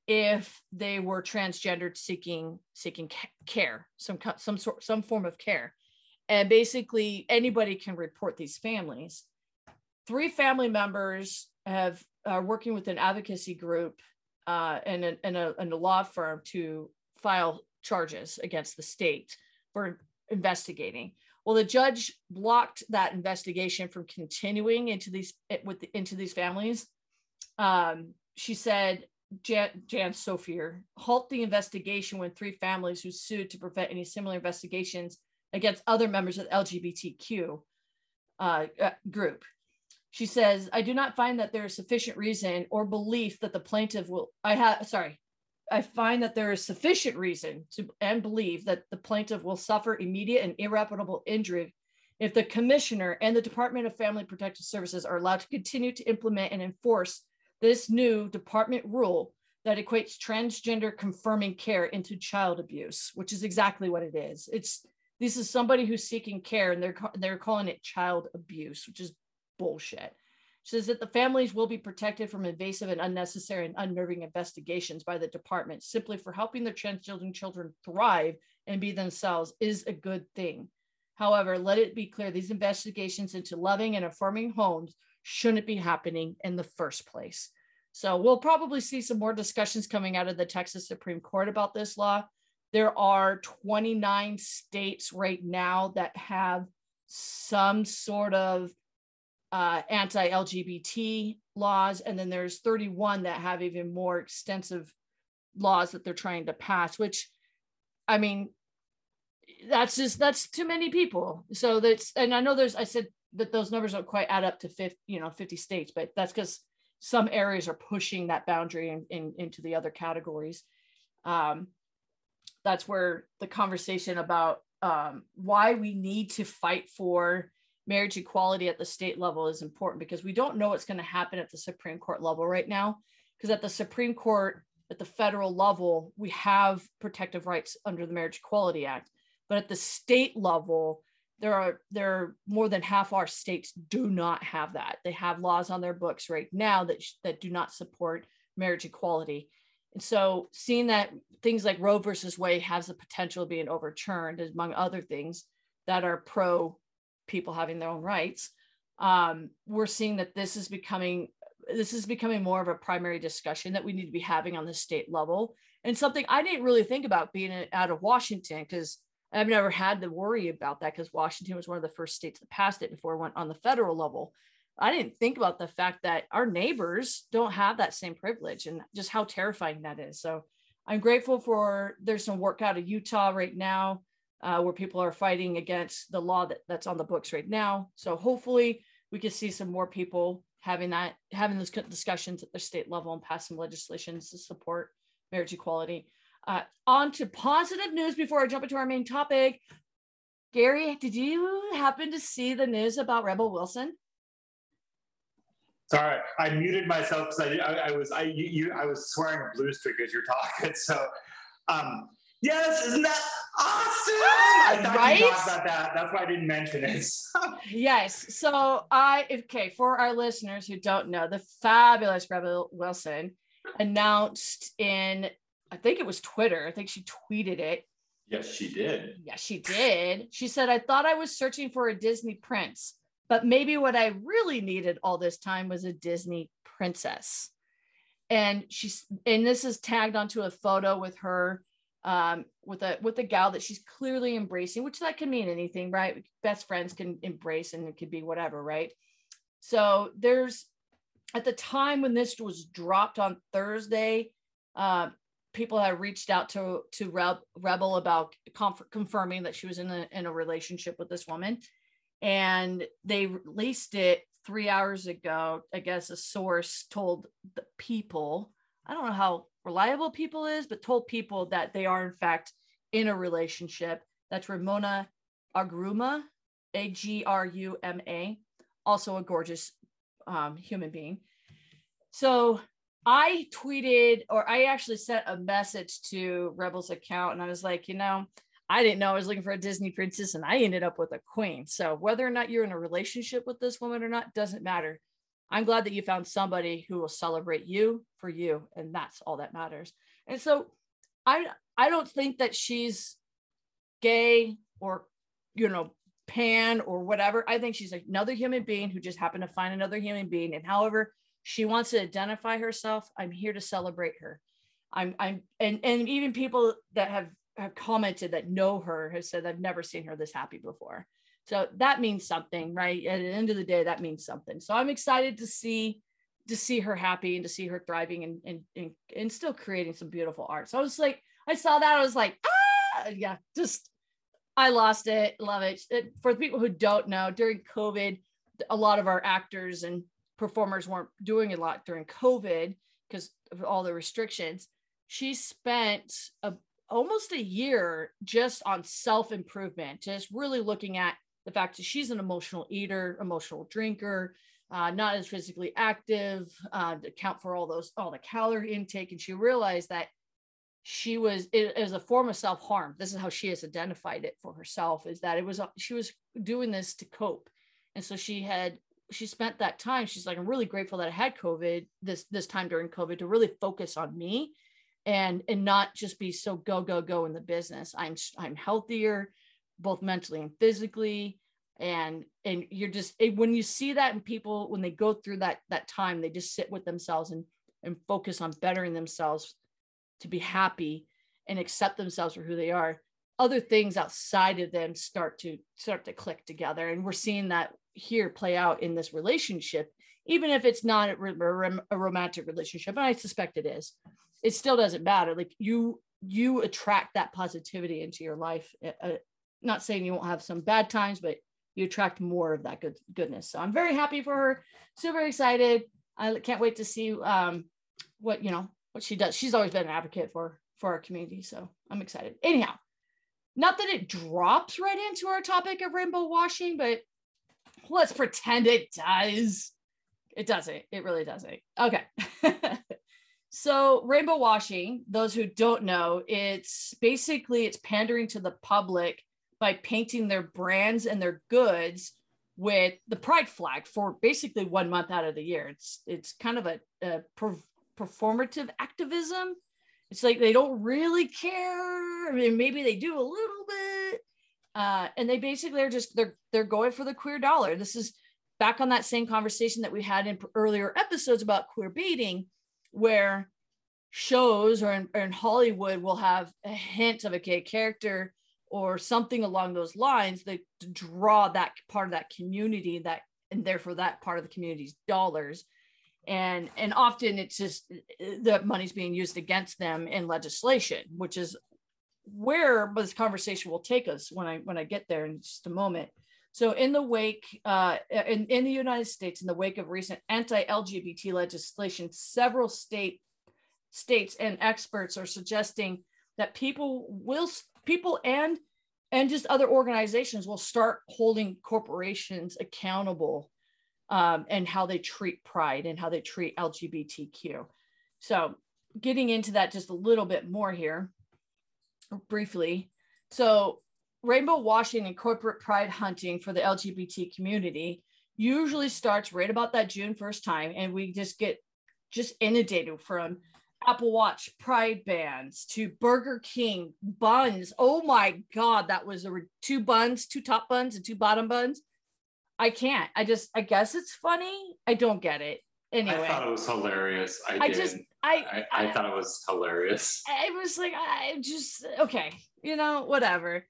if they were transgendered seeking seeking care some some sort some form of care. And basically anybody can report these families. Three family members have are working with an advocacy group uh, and, a, and, a, and a law firm to file charges against the state for investigating well the judge blocked that investigation from continuing into these with into these families um, she said, Jan, Jan Soifer, halt the investigation when three families who sued to prevent any similar investigations against other members of the LGBTQ uh, uh, group. She says, I do not find that there is sufficient reason or belief that the plaintiff will, I have, sorry, I find that there is sufficient reason to and believe that the plaintiff will suffer immediate and irreparable injury if the commissioner and the Department of Family Protective Services are allowed to continue to implement and enforce this new department rule that equates transgender confirming care into child abuse, which is exactly what it is. It's this is somebody who's seeking care and they're they're calling it child abuse, which is bullshit. Says that the families will be protected from invasive and unnecessary and unnerving investigations by the department simply for helping their transgender children thrive and be themselves is a good thing. However, let it be clear these investigations into loving and affirming homes shouldn't be happening in the first place. So we'll probably see some more discussions coming out of the Texas Supreme Court about this law. There are 29 states right now that have some sort of uh, anti-LGBT laws, and then there's 31 that have even more extensive laws that they're trying to pass. Which, I mean, that's just that's too many people. So that's and I know there's I said that those numbers don't quite add up to 50, you know, 50 states, but that's because some areas are pushing that boundary in, in, into the other categories. Um, that's where the conversation about um, why we need to fight for marriage equality at the state level is important because we don't know what's going to happen at the Supreme Court level right now. Because at the Supreme Court, at the federal level, we have protective rights under the Marriage Equality Act. But at the state level, there are there are more than half our states do not have that. They have laws on their books right now that that do not support marriage equality. And so seeing that things like Roe versus Wade has the potential of being overturned, among other things that are pro people having their own rights, um, we're seeing that this is becoming this is becoming more of a primary discussion that we need to be having on the state level and something I didn't really think about being out of Washington because I've never had to worry about that because Washington was one of the first states that passed it before it went on the federal level. I didn't think about the fact that our neighbors don't have that same privilege and just how terrifying that is. So I'm grateful for there's some work out of Utah right now uh, where people are fighting against the law that, that's on the books right now. So hopefully we can see some more people having that having those discussions at the state level and passing legislation to support marriage equality. Uh, on to positive news before I jump into our main topic. Gary, did you happen to see the news about Rebel Wilson? Sorry, I muted myself because I, I, I, was I you, you, I was swearing a blue streak as you're talking. So, um, yes, isn't that? I thought right? you talked about that. That's why I didn't mention it. yes. So I okay for our listeners who don't know, the fabulous Rebel Wilson announced in I think it was Twitter. I think she tweeted it. Yes, she did. Yes, she did. She said, I thought I was searching for a Disney prince, but maybe what I really needed all this time was a Disney princess. And she's and this is tagged onto a photo with her um with a with a gal that she's clearly embracing, which that can mean anything, right? Best friends can embrace and it could be whatever, right? So there's at the time when this was dropped on Thursday, uh, people had reached out to to Rebel about conf- confirming that she was in a in a relationship with this woman, and they released it three hours ago. I guess a source told the people. I don't know how reliable people is, but told people that they are in fact in a relationship. That's Ramona Agruma, A G R U M A, also a gorgeous um, human being. So I tweeted or I actually sent a message to Rebel's account and I was like, you know, I didn't know I was looking for a Disney princess and I ended up with a queen. So whether or not you're in a relationship with this woman or not doesn't matter. I'm glad that you found somebody who will celebrate you for you and that's all that matters. And so I I don't think that she's gay or you know pan or whatever. I think she's another human being who just happened to find another human being and however she wants to identify herself i'm here to celebrate her i'm i'm and and even people that have have commented that know her have said i've never seen her this happy before so that means something right at the end of the day that means something so i'm excited to see to see her happy and to see her thriving and and and, and still creating some beautiful art. So I was like, I saw that, I was like, ah, yeah, just I lost it. Love it. it. For the people who don't know, during COVID, a lot of our actors and performers weren't doing a lot during COVID because of all the restrictions. She spent a, almost a year just on self improvement, just really looking at the fact that she's an emotional eater, emotional drinker, uh, not as physically active, uh, to account for all those all the calorie intake, and she realized that she was it as a form of self harm. This is how she has identified it for herself: is that it was she was doing this to cope, and so she had she spent that time. She's like, I'm really grateful that I had COVID this this time during COVID to really focus on me, and and not just be so go go go in the business. I'm I'm healthier both mentally and physically. And and you're just when you see that in people when they go through that that time they just sit with themselves and and focus on bettering themselves to be happy and accept themselves for who they are. Other things outside of them start to start to click together. And we're seeing that here play out in this relationship even if it's not a, a romantic relationship and i suspect it is. It still doesn't matter. Like you you attract that positivity into your life uh, not saying you won't have some bad times, but you attract more of that good goodness. So I'm very happy for her. Super excited. I can't wait to see um, what you know what she does. She's always been an advocate for for our community, so I'm excited. Anyhow, not that it drops right into our topic of rainbow washing, but let's pretend it does. It doesn't. It really doesn't. Okay. so rainbow washing, those who don't know, it's basically it's pandering to the public by painting their brands and their goods with the pride flag for basically one month out of the year. It's it's kind of a, a per- performative activism. It's like they don't really care. I mean, maybe they do a little bit, uh, and they basically are just they're they're going for the queer dollar. This is back on that same conversation that we had in earlier episodes about queer baiting, where shows or in, or in Hollywood will have a hint of a gay character or something along those lines that draw that part of that community that and therefore that part of the community's dollars. And and often it's just uh, uh, the money's being used against them in legislation which is where this conversation will take us when i when i get there in just a moment. So in the wake uh, uh in, in the united states in the wake of recent anti-lgbt legislation several state states and experts are suggesting that people will people and and just other organizations will start holding corporations accountable um, and how they treat pride and how they treat lgbtq so getting into that just a little bit more here briefly. So rainbow washing and corporate pride hunting for the lgbt community usually starts right about that june 1st time and we just get just inundated from Apple Watch Pride bands to Burger King buns. Oh my God, that was a two buns, two top buns, and two bottom buns. I can't. I just, I guess it's funny. I don't get it. Anyway, I thought it was hilarious. I, I did. just, I, I, I, I, thought it was hilarious. I was like, I just, okay, you know, whatever.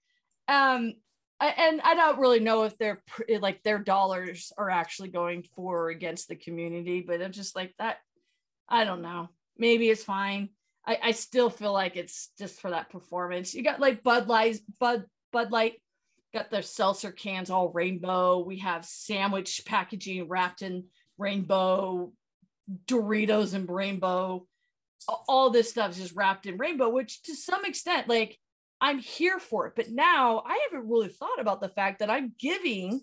Um, and I don't really know if they're like their dollars are actually going for or against the community, but I'm just like that. I don't know maybe it's fine. I, I still feel like it's just for that performance. You got like Bud Light, Bud Bud Light, got their seltzer cans all rainbow. We have sandwich packaging wrapped in rainbow, Doritos and rainbow. All this stuff is just wrapped in rainbow, which to some extent, like I'm here for it. But now I haven't really thought about the fact that I'm giving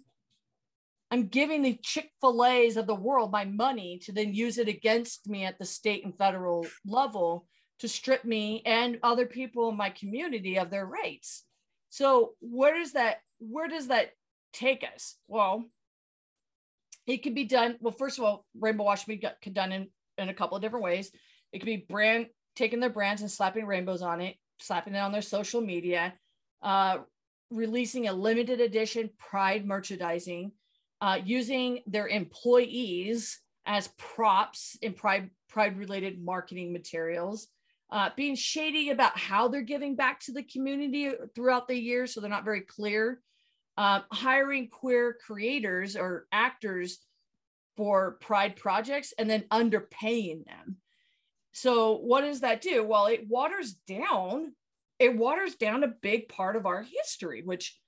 I'm giving the Chick fil A's of the world my money to then use it against me at the state and federal level to strip me and other people in my community of their rights. So where does that where does that take us? Well, it could be done. Well, first of all, rainbow wash can be done in, in a couple of different ways. It could be brand taking their brands and slapping rainbows on it, slapping it on their social media, uh, releasing a limited edition pride merchandising uh, using their employees as props in pride pride related marketing materials uh, being shady about how they're giving back to the community throughout the year so they're not very clear uh, hiring queer creators or actors for pride projects and then underpaying them. So what does that do? Well, it waters down it waters down a big part of our history, which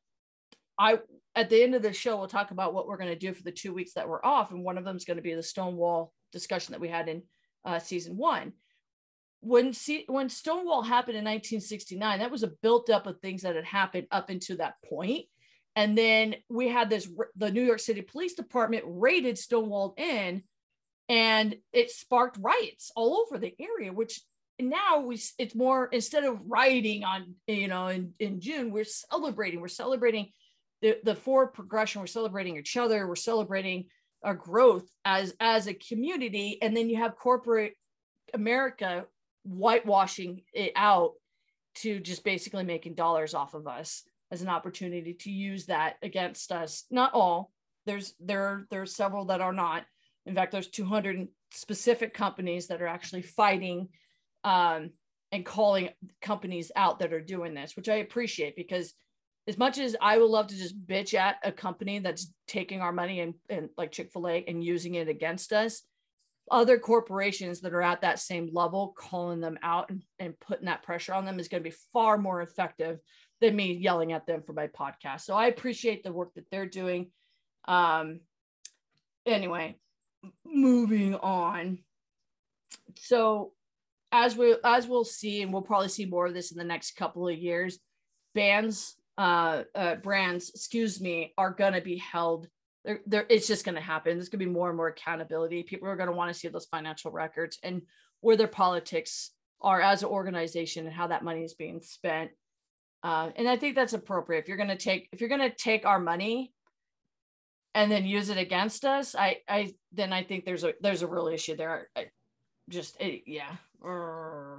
I at the end of the show we'll talk about what we're going to do for the two weeks that we're off, and one of them is going to be the Stonewall discussion that we had in uh, season one. When when Stonewall happened in 1969, that was a built up of things that had happened up into that. And then we had this the New York City Police Department raided Stonewall Inn and it sparked riots all over the area which now we it's more instead of rioting on you know in, in june we're celebrating we're celebrating the, the progression we're celebrating each other we're celebrating our growth as as a community and then you have corporate america whitewashing it out to just basically making dollars off of us as an opportunity to use that against us. Not all. There's there there's several that are not. In fact, there's 200 specific companies that are actually fighting um, and calling companies out that are doing this, which I appreciate because as much as I would love to just bitch at a company that's taking our money and, and like Chick-fil-A and using it against us, other corporations that are at that same level, calling them out and, and putting that pressure on them is going to be far more effective than me yelling at them for my podcast. So I appreciate the work that they're doing. Um, anyway, moving on. So as we as we'll see, and we'll probably see more of this in the next couple of years, bands, uh, uh brands, excuse me, are gonna be held. There, there, it's just gonna happen. There's gonna be more and more accountability. People are gonna want to see those financial records and where their politics are as an organization and how that money is being spent. Uh, and I think that's appropriate. If you're gonna take if you're gonna take our money and then use it against us, I, I then I think there's a there's a real issue there. I, just it, yeah.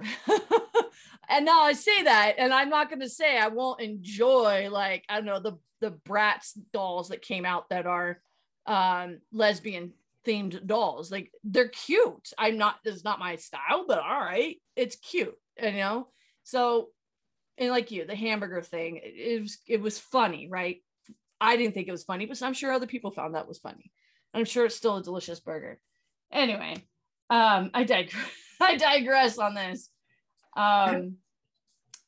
and now I say that, and I'm not going to say I won't enjoy like I don't know the the Bratz dolls that came out that are um lesbian themed dolls. Like they're cute. I'm not. It's not my style, but all right, it's cute. You know. So, and like you, the hamburger thing, it, it was it was funny, right? I didn't think it was funny, but I'm sure other people found that was funny. I'm sure it's still a delicious burger. Anyway, um, I digress. I digress on this. Um,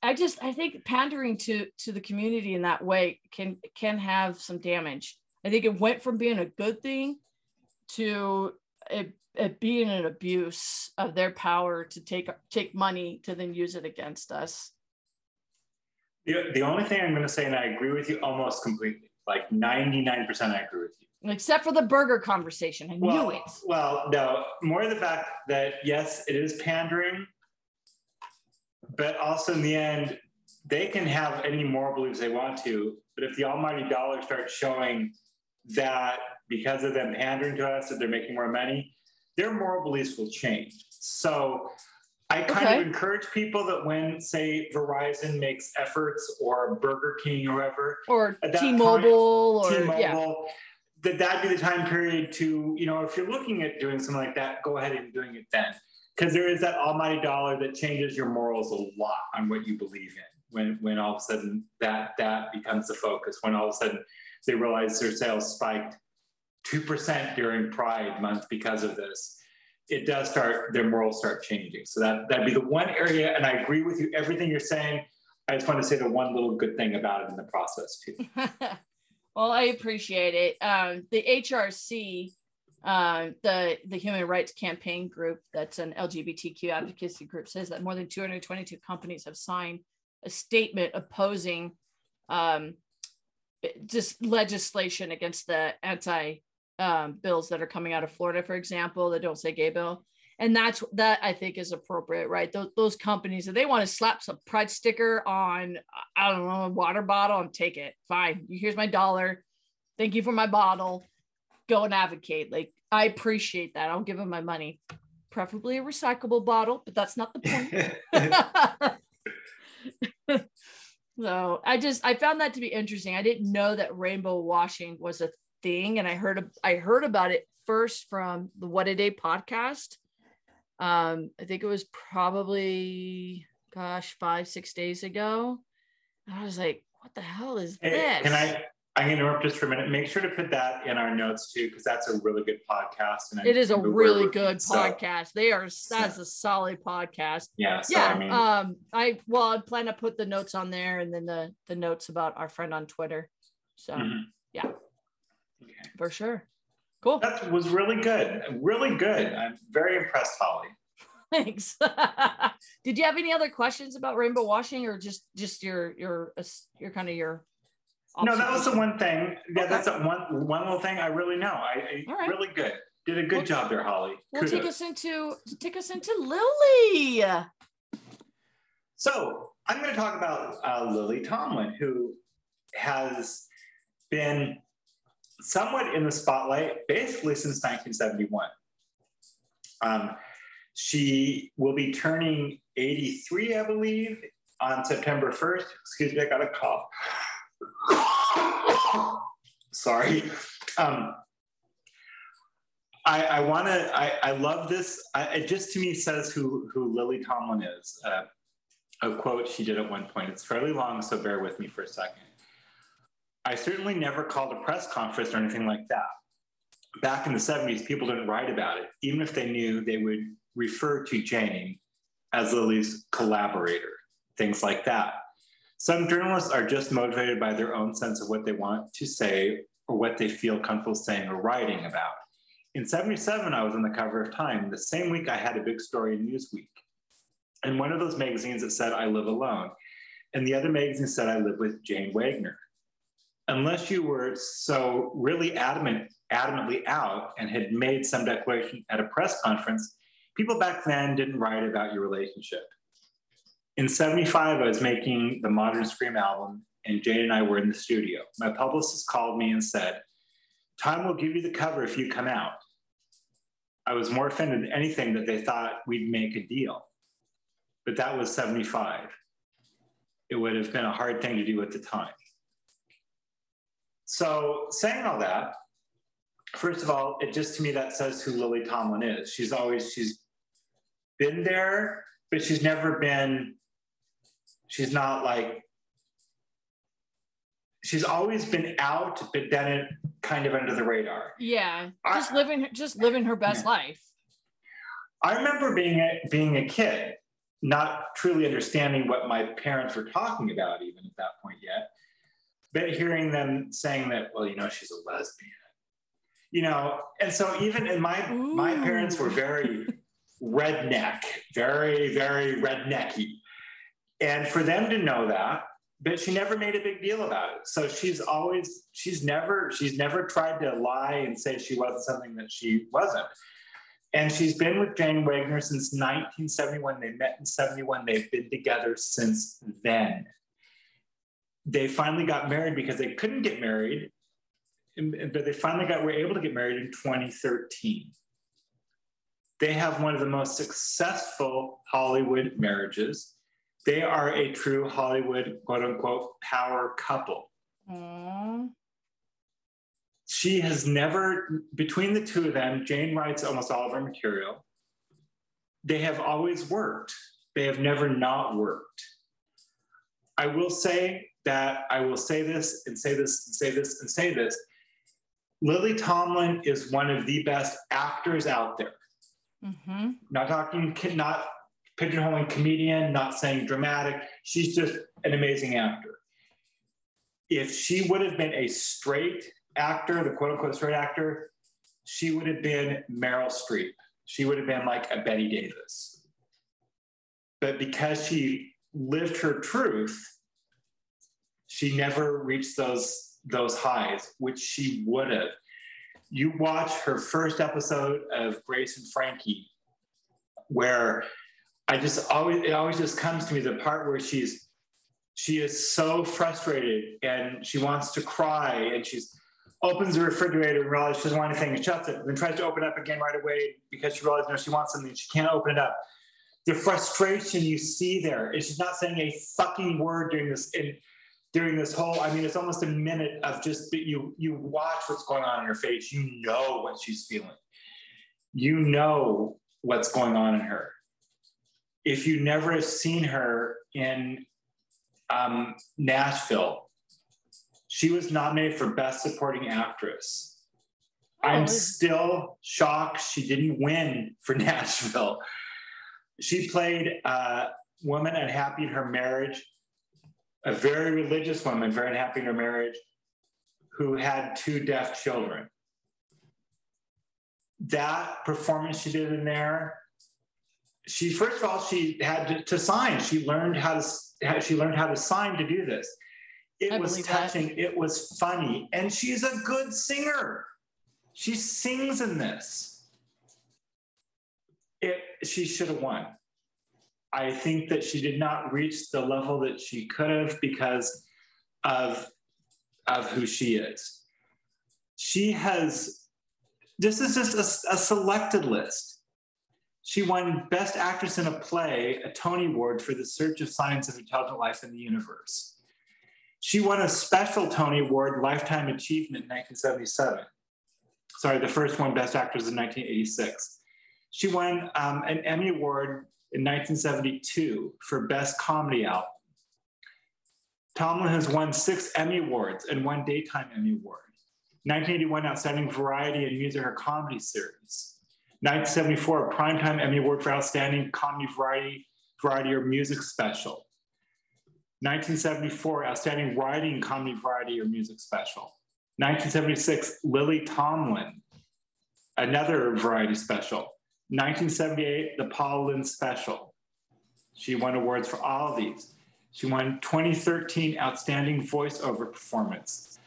I just I think pandering to to the community in that way can can have some damage. I think it went from being a good thing to it, it being an abuse of their power to take take money to then use it against us. The, the only thing I'm going to say, and I agree with you almost completely, like 99% I agree with you. Except for the burger conversation. I well, knew it. Well, no, more the fact that yes, it is pandering, but also in the end, they can have any moral beliefs they want to. But if the almighty dollar starts showing that because of them pandering to us, that they're making more money, their moral beliefs will change. So I kind okay. of encourage people that when, say, Verizon makes efforts or Burger King or whoever, or T-Mobile, or T-Mobile, yeah. That that'd be the time period to, you know, if you're looking at doing something like that, go ahead and doing it then, because there is that almighty dollar that changes your morals a lot on what you believe in. When when all of a sudden that that becomes the focus, when all of a sudden they realize their sales spiked two percent during Pride Month because of this it does start their morals start changing. So that that'd be the one area, and I agree with you everything you're saying. I just want to say the one little good thing about it in the process too. well, I appreciate it. Um, the HRC, uh, the the Human Rights Campaign Group, that's an LGBTQ advocacy group, says that more than 222 companies have signed a statement opposing um, just legislation against the anti um, bills that are coming out of Florida, for example, that don't say gay bill. And that's that I think is appropriate, right? Those, those companies, if they want to slap some pride sticker on, I don't know, a water bottle and take it, fine. Here's my dollar. Thank you for my bottle. Go and advocate. Like, I appreciate that. I'll give them my money, preferably a recyclable bottle, but that's not the point. so I just I found that to be interesting. I didn't know that rainbow washing was a thing and I heard I heard about it first from the What a Day podcast. Um, I think it was probably gosh, five, six days ago. I was like, what the hell is this? Can I I'm going to interrupt just for a minute. Make sure to put that in our notes too, because that's a really good podcast. And It is a really good so, podcast. They are that's a solid podcast. yeah. So, yeah. I mean, um I well I plan to put the notes on there and then the the notes about our friend on Twitter. So mhm. yeah. Okay. for sure. Cool. That was really good. Really good. I'm very impressed, Holly. Thanks. Did you have any other questions about rainbow washing or just just your your your kind of your No, that was the one thing. Yeah, Okay. that's the one one little thing I really know. I, I right. really good. Did a good Well- job there, Holly. Well, take us into take us into Lily. So I'm going to talk about uh, Lily Tomlin, who has been somewhat in the spotlight basically since 1971. Um, she will be turning 83, I believe, on September 1st. Excuse me, I got a cough. Sorry. Um, I, I want to. I, I love this. I, it just to me says who who Lily Tomlin is. Uh, a quote she did at one point. It's fairly long, so bear with me for a second. I certainly never called a press conference or anything like that. Back in the 70s, people didn't write about it. Even if they knew, they would refer to Jane as Lily's collaborator, things like that. Some journalists are just motivated by their own sense of what they want to say or what they feel comfortable saying or writing about. In 77, I was on the cover of Time. The same week, I had a big story in Newsweek. And one of those magazines that said, I live alone. And the other magazine said, I live with Jane Wagner. Unless you were so really adamant, adamantly out and had made some declaration at a press conference, people back then didn't write about your relationship. In 75, I was making the Modern Scream album, and Jane and I were in the studio. My publicist called me and said, Time will give you the cover if you come out. I was more offended than anything that they thought we'd make a deal. But that was 75. It would have been a hard thing to do at the time. So, saying all that, first of all, it just to me that says who Lily Tomlin is. She's always, she's been there, but she's never been, she's not like, she's always been out, but then it kind of under the radar. Yeah, I- just living just living her best Yeah. life. I remember being a, being a kid, not truly understanding what my parents were talking about, even at that but hearing them saying that, well, you know, she's a lesbian, you know, and so even in my my parents were very redneck, very very rednecky, and for them to know that, but she never made a big deal about it. So she's always she's never she's never tried to lie and say she wasn't something that she wasn't. And she's been with Jane Wagner since 1971. They met in 71. They've been together since then. They finally got married because they couldn't get married, but they finally got were able to get married in 2013. They have one of the most successful Hollywood marriages. They are a true Hollywood quote unquote power couple. She has never between the two of them jane writes almost all of her material. They have always worked. They have never not worked. I will say that i will say this and say this and say this and say this. Lily tomlin is one of the best actors out there. Mhm. not talking not pigeonholing comedian not saying dramatic. She's just an amazing actor. If she would have been a straight actor the quote unquote straight actor she would have been meryl streep. She would have been like a bette davis. But because she lived her truth she never reached those those highs which she would have you watch her first episode of Grace and Frankie, where I just always it always just comes to me the part where she's she is so frustrated and she wants to cry and she's opens the refrigerator and realizes she doesn't want anything and shuts it, and then tries to open it up again right away because she realizes no, she wants something, she can't open it up. The frustration you see there is she's not saying a fucking word during this in, during this whole i mean it's almost a minute of just that you you watch what's going on in her face you know what she's feeling you know what's going on in her if you never have seen her in um, nashville She was nominated for Best Supporting Actress. Oh, I'm is- still shocked she didn't win for Nashville. She played a woman unhappy in her marriage, a very religious woman, very unhappy in her marriage, who had two deaf children. That performance she did in there, she first of all she had to, to sign. She learned how to she learned how to sign to do this. It I was believe that. touching. It was funny, and she's a good singer. She sings in this. It she should have won. I think that she did not reach the level that she could have because of of who she is. She has. This is just a, a selected list. She won Best Actress in a Play, a Tony Award for The Search of Signs of Intelligent Life in the Universe. She won a special Tony Award, Lifetime Achievement in 1977. Sorry, the first one, Best Actress in 1986. She won um, an Emmy Award in 1972 for Best Comedy Album. Tomlin has won six Emmy Awards and one Daytime Emmy Award. 1981 Outstanding Variety and Music or Comedy Series. 1974 Primetime Emmy Award for Outstanding Comedy Variety, Variety or Music Special. 1974 Outstanding Writing Comedy Variety or Music Special. 1976 Lily Tomlin, another variety special. 1978 the Paul Lynn Special. She won awards for all of these. She won 2013 Outstanding Voiceover Performance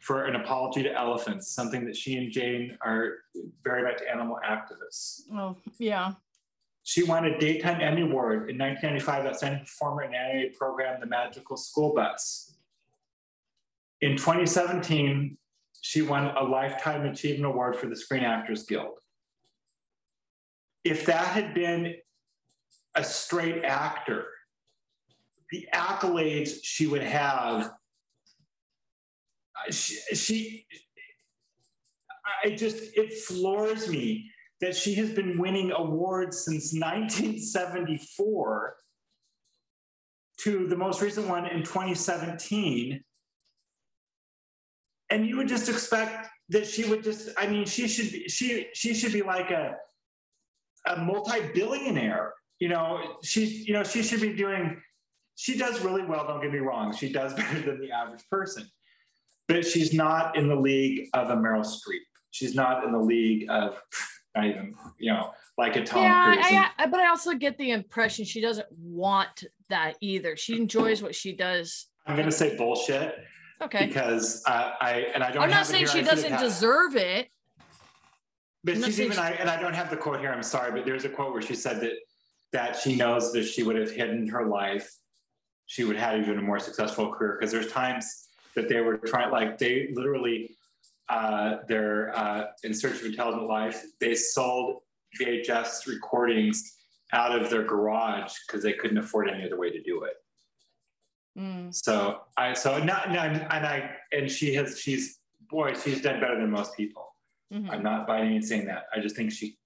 for an apology to elephants, something that she and Jane are very much animal activists. Oh, yeah. She won a Daytime Emmy Award in 1995 Outstanding Performer in an Animated Program, The Magical School Bus. In 2017, she won a Lifetime Achievement Award for the Screen Actors Guild. If that had been a straight actor, the accolades she would have, uh, she, she I just, it floors me that she has been winning awards since 1974 to the most recent one in 2017. And you would just expect that she would just, I mean, she should be, she, she should be like a, a multi-billionaire. You know, she, you know, she should be doing, she does really well, don't get me wrong. She does better than the average person. But she's not in the league of a Meryl Streep. She's not in the league of not even, you know, like a Tom yeah, Cruise. And- I, I, but I also get the impression she doesn't want that either. She enjoys what she does. I'm gonna say bullshit Okay. because uh, I and I don't. I'm not saying she doesn't deserve it. But she's even she- I and I don't have the quote here. I'm sorry, but there's a quote where she said that that she knows that she would have hidden her life, she would have had even a more successful career because there's times that they were trying like they literally uh, they're uh, in search of intelligent life. They sold VHS recordings out of their garage because they couldn't afford any other way to do it. Mm. So I so not, not and I and she has she's boy she's done better than most people. Mhm. I'm not biting and saying that. I just think she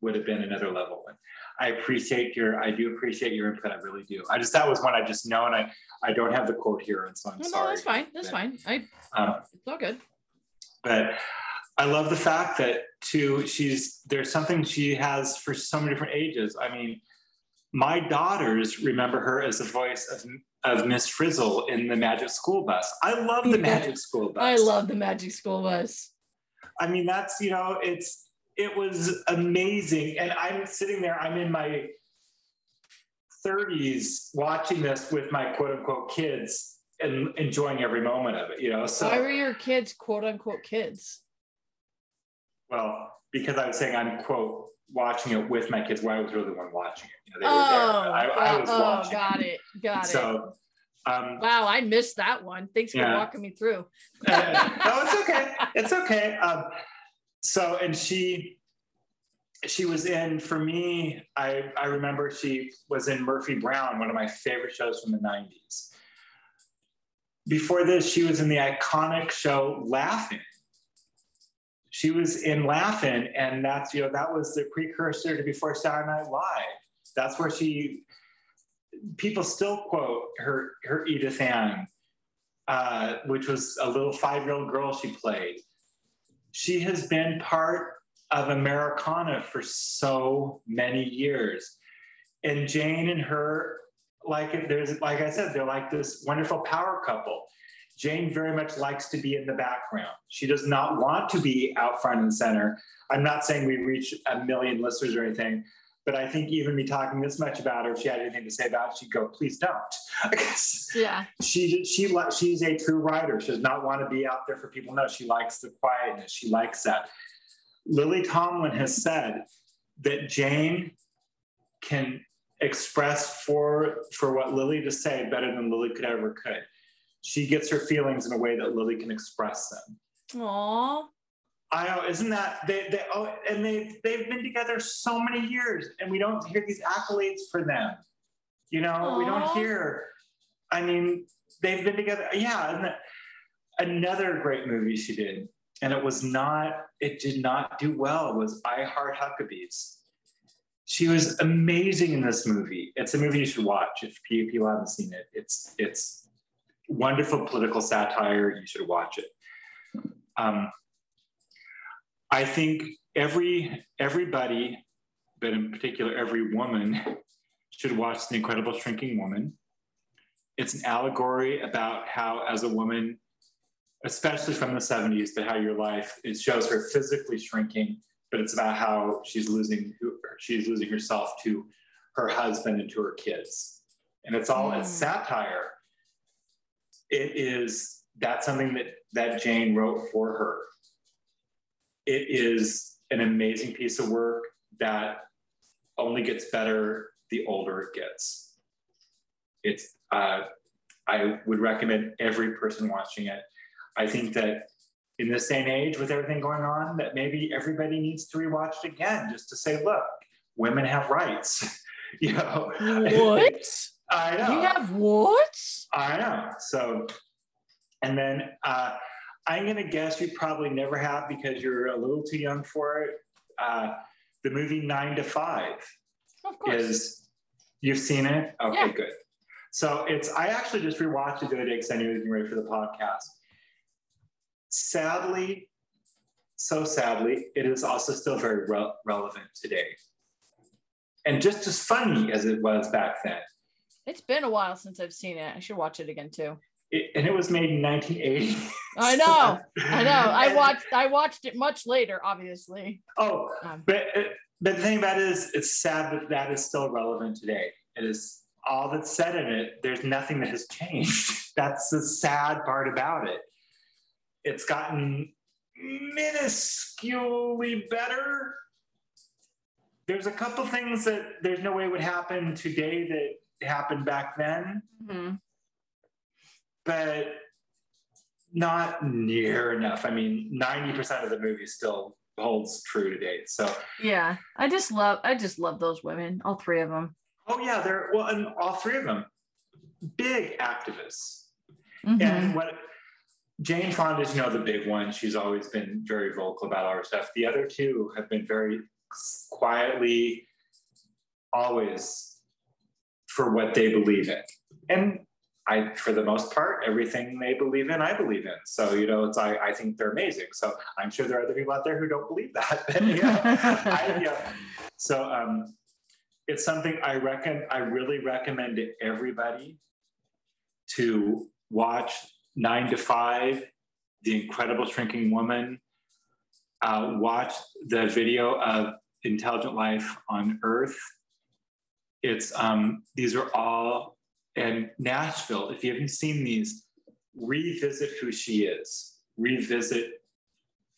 would have been another level. And I appreciate your I do appreciate your input. I really do. I just that was one I just know and I I don't have the quote here and so I'm No, no, that's fine. That's Yeah. fine. I, Um, it's all good. but I love the fact that too she's there's something she has for so many different ages. I mean, my daughters remember her as the voice of of Miss Frizzle in the Magic School Bus. I love the Magic School Bus. I love the Magic School Bus. I mean, that's you know, it's it was amazing, and I'm sitting there. I'm in my 30s watching this with my quote unquote kids and enjoying every moment of it. You know, so Why were your kids quote unquote kids? well because I was saying I'm quote watching it with my kids. Where I was really the one watching it. You know, they Oh, were there. I, I oh, was oh, watching. Oh, got it. Got it. So. Um, Wow, I missed that one. Thanks for walking me through. uh, no, it's okay. It's okay. Um, so, and she, she was in for me. I I remember she was in Murphy Brown, one of my favorite shows from the '90s. Before this, she was in the iconic show Laugh-In. She was in Laugh-In, and that's you know that was the precursor to before Saturday Night Live. That's where she. People still quote her her Edith Ann uh, which was a little five year old girl she played. She has been part of Americana for so many years. And Jane and her, like there's like I said, they're like this wonderful power couple. Jane very much likes to be in the background. She does not want to be out front and center. I'm not saying we reach a million listeners or anything, but I think even me talking this much about her, if she had anything to say about it, she'd go, please don't. yeah. She, she, she's a true writer. She does not want to be out there for people to know. She likes the quietness. She likes that. Lily Tomlin has said that Jane can express for, for what Lily to say better than Lily could ever could. She gets her feelings in a way that Lily can express them. Aww. I know, isn't that they? they oh, and they they've been together so many years, and we don't hear these accolades for them. You know, Aww. we don't hear. I mean, they've been together. Yeah, and another great movie she did, and it was not. It did not do well. Was I Heart Huckabees? She was amazing in this movie. It's a movie you should watch if people haven't seen it. It's it's wonderful political satire. You should watch it. Um, I think every everybody, but in particular every woman, should watch The Incredible Shrinking Woman. It's an allegory about how, as a woman, especially from the 70s, but how your life it shows her physically shrinking, but it's about how she's losing she's losing herself to her husband and to her kids. And it's all mm. it's satire. It is that's something that that Jane wrote for her it is an amazing piece of work that only gets better the older it gets. It's uh, I would recommend every person watching it. I think that in this day and age, with everything going on, that maybe everybody needs to rewatch it again just to say, look, women have rights. you know what? I know. You have what? I know. So, and then uh, I'm going to guess you probably never have because you're a little too young for it. Uh, the movie Nine to Five of course. is you've seen it. Okay, yeah. good. So it's I actually just rewatched it the other day because I knew I was getting ready for the podcast. Sadly, so sadly, it is also still very re- relevant today, and just as funny as it was back then. It's been a while since I've seen it. I should watch it again too it, and it was made in 1980. I know, I know. I watched, I watched it much later, obviously. Oh, um, but but the thing about it is, it's sad that that is still relevant today. It is all that's said in it. There's nothing that has changed. That's the sad part about it. It's gotten minusculely better. There's a couple things that there's no way would happen today that happened back then. Mm-hmm but not near enough. I mean, 90% of the movie still holds true to date. So yeah, I just love I just love those women, all three of them. Oh yeah, they're well, and all three of them, big activists. Mm-hmm. And what Jane Fonda is, you know, the big one. She's always been very vocal about all her stuff. The other two have been very quietly, always for what they believe in. And I, for the most part, everything they believe in, I believe in. So, you know, it's, I, I think they're amazing. So I'm sure there are other people out there who don't believe that. But, know, I, so um, it's something I reckon, I really recommend to everybody to watch Nine to Five, The Incredible Shrinking Woman, uh, watch the video of Intelligent Life on Earth. It's um, these are all and Nashville, if you haven't seen these, revisit who she is, revisit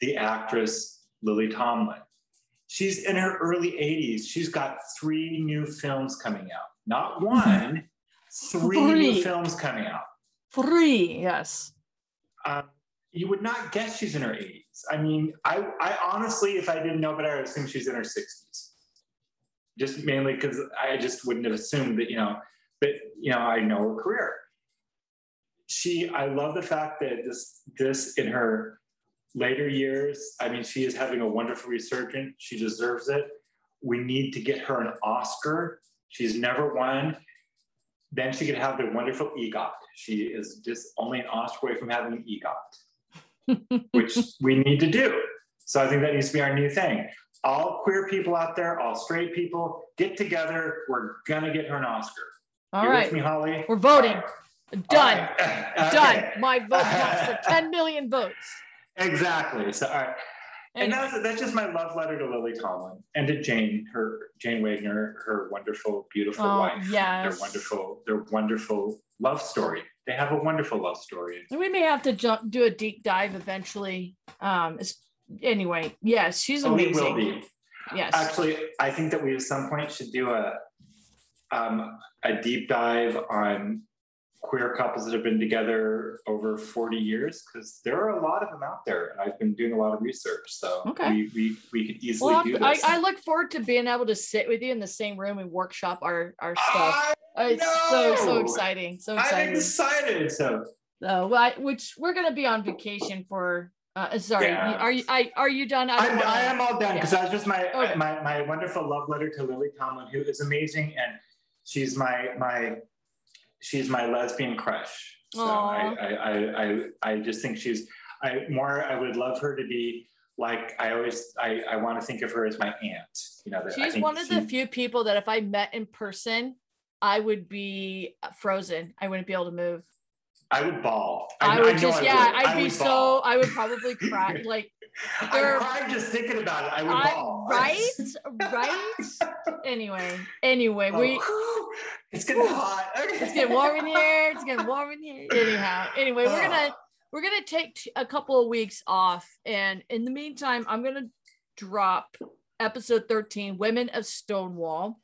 the actress Lily Tomlin. She's in her early 80s. She's got three new films coming out. Not one, three, three. new films coming out. Three, yes. Um, you would not guess she's in her 80s. I mean, I, I honestly, if I didn't know but I would assume she's in her 60s. Just mainly because I just wouldn't have assumed that, you know, but you know, I know her career. She, I love the fact that this, this in her later years, I mean, she is having a wonderful resurgence. She deserves it. We need to get her an Oscar. She's never won. Then she could have the wonderful EGOT. She is just only an Oscar away from having an EGOT, which we need to do. So I think that needs to be our new thing. All queer people out there, all straight people, get together. We're gonna get her an Oscar. All right. me, Holly? We're voting. Done. Right. Done. Okay. My vote counts for 10 million votes. Exactly. So, all right. And Anyway, that's that's just my love letter to Lily Tomlin and to Jane, her Jane Wagner, her wonderful, beautiful Oh, wife. yes. Their wonderful, their wonderful love story. They have a wonderful love story. we may have to jump, do a deep dive eventually. Um, anyway, yes, she's Oh, we will be. Yes. Actually, I think that we at some point should do a um, a deep dive on queer couples that have been together over 40 years because there are a lot of them out there and I've been doing a lot of research so Okay. we, we we could easily Well, do I, this. I look forward to being able to sit with you in the same room and workshop our, our stuff. I It's so, so exciting. So I'm excited. So So, well, I- which we're going to be on vacation for, uh, sorry, Yeah. are you, I, are you done? I, I'm, I am all done because that was just my, Okay. my my wonderful love letter to Lily Tomlin, who is amazing, and she's my my she's my lesbian crush. So I, I, I I just think she's I more I would love her to be like I always I I want to think of her as my aunt. You know, She's one of the few people that if I met in person, I would be frozen. I wouldn't be able to move. I would bawl. I, know would just, I yeah, would. I'd I be so. I would probably cry. Like, there- I'm just thinking about it. I would I, bawl. right, right. Anyway, anyway, we Oh, it's getting hot. it's getting warm in here. It's getting warm in here. Anyhow, anyway, we're gonna we're gonna take a couple of weeks off, and in the meantime, I'm gonna drop episode 13, Women of Stonewall.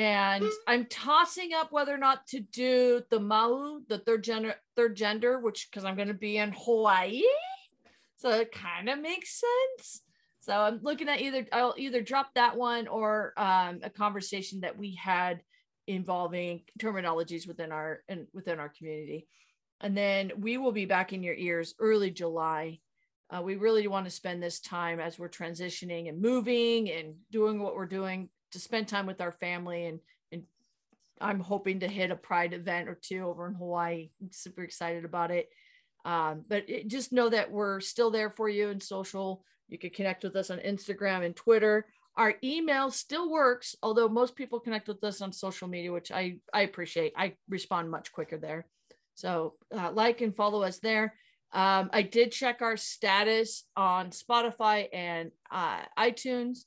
And I'm tossing up whether or not to do the Mahu, the third gender, third gender, which because I'm gonna be in Hawaii. So it kind of makes sense. So I'm looking at either I'll either drop that one or um, a conversation that we had involving terminologies within our and within our community. And then we will be back in your ears early July. Uh, we really want to spend this time as we're transitioning and moving and doing what we're doing to spend time with our family and and I'm hoping to hit a pride event or two over in Hawaii. I'm super excited about it. Um, but it, just know that we're still there for you in social. You can connect with us on Instagram and Twitter. Our email still works, although most people connect with us on social media, which I, I appreciate. I respond much quicker there. So uh, like and follow us there. Um, I did check our status on Spotify and uh, iTunes.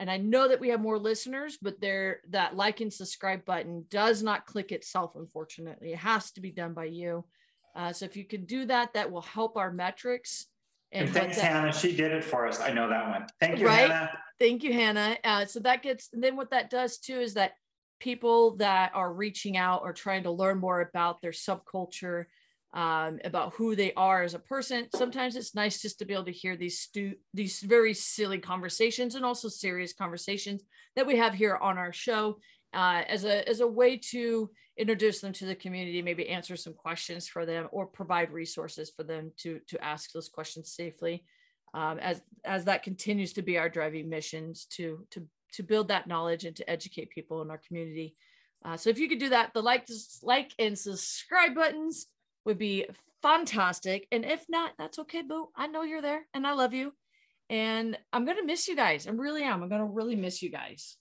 And I know that we have more listeners, but there that like and subscribe button does not click itself, unfortunately. It has to be done by you. Uh, so if you can do that, that will help our metrics. And what thanks, that- Hannah. She did it for us. I know that one. Thank you, Right? Hannah. Thank you, Hannah. Uh, so that gets, and then what that does too is that people that are reaching out or trying to learn more about their subculture, um, about who they are as a person, sometimes it's nice just to be able to hear these stu- these very silly conversations and also serious conversations that we have here on our show uh, as a as a way to introduce them to the community, maybe answer some questions for them or provide resources for them to to ask those questions safely um, as as that continues to be our driving missions to to to build that knowledge and to educate people in our community. Uh, so if you could do that, the like like and subscribe buttons would be fantastic. And if not, that's okay, boo. I know you're there and I love you. And I'm gonna miss you guys. I really am. I'm gonna really miss you guys.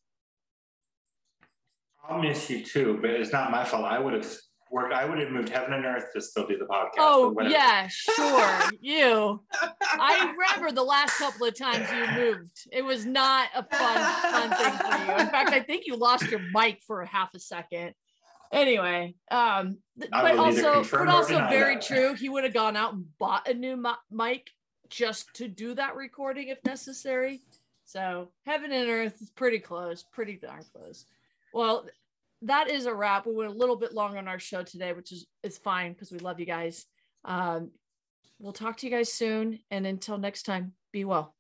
I'll miss you too, but it's not my fault. I would have worked. I would have moved heaven and earth to still do the podcast. Oh yeah, sure. you. I remember the last couple of times you moved. It was not a fun, fun thing for you. In fact, I think you lost your mic for a half a second. Anyway, um, but also, but also very that. true. He would have gone out and bought a new mic just to do that recording if necessary. So heaven and earth is pretty close, pretty darn close. Well, that is a wrap. We went a little bit long on our show today, which is is fine because we love you guys. Um, we'll talk to you guys soon, and until next time, be well.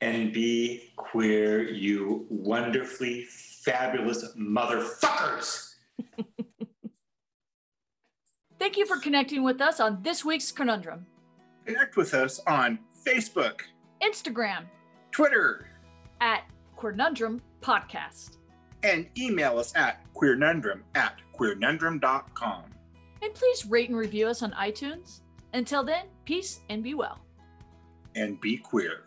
And be queer, you wonderfully fabulous motherfuckers. Thank you for connecting with us on this week's conundrum. Connect with us on Facebook, Instagram Twitter, at Conundrum Podcast. and email us at queernundrum at queernundrum.com. And please rate and review us on iTunes. Until then, peace and be well. And be queer.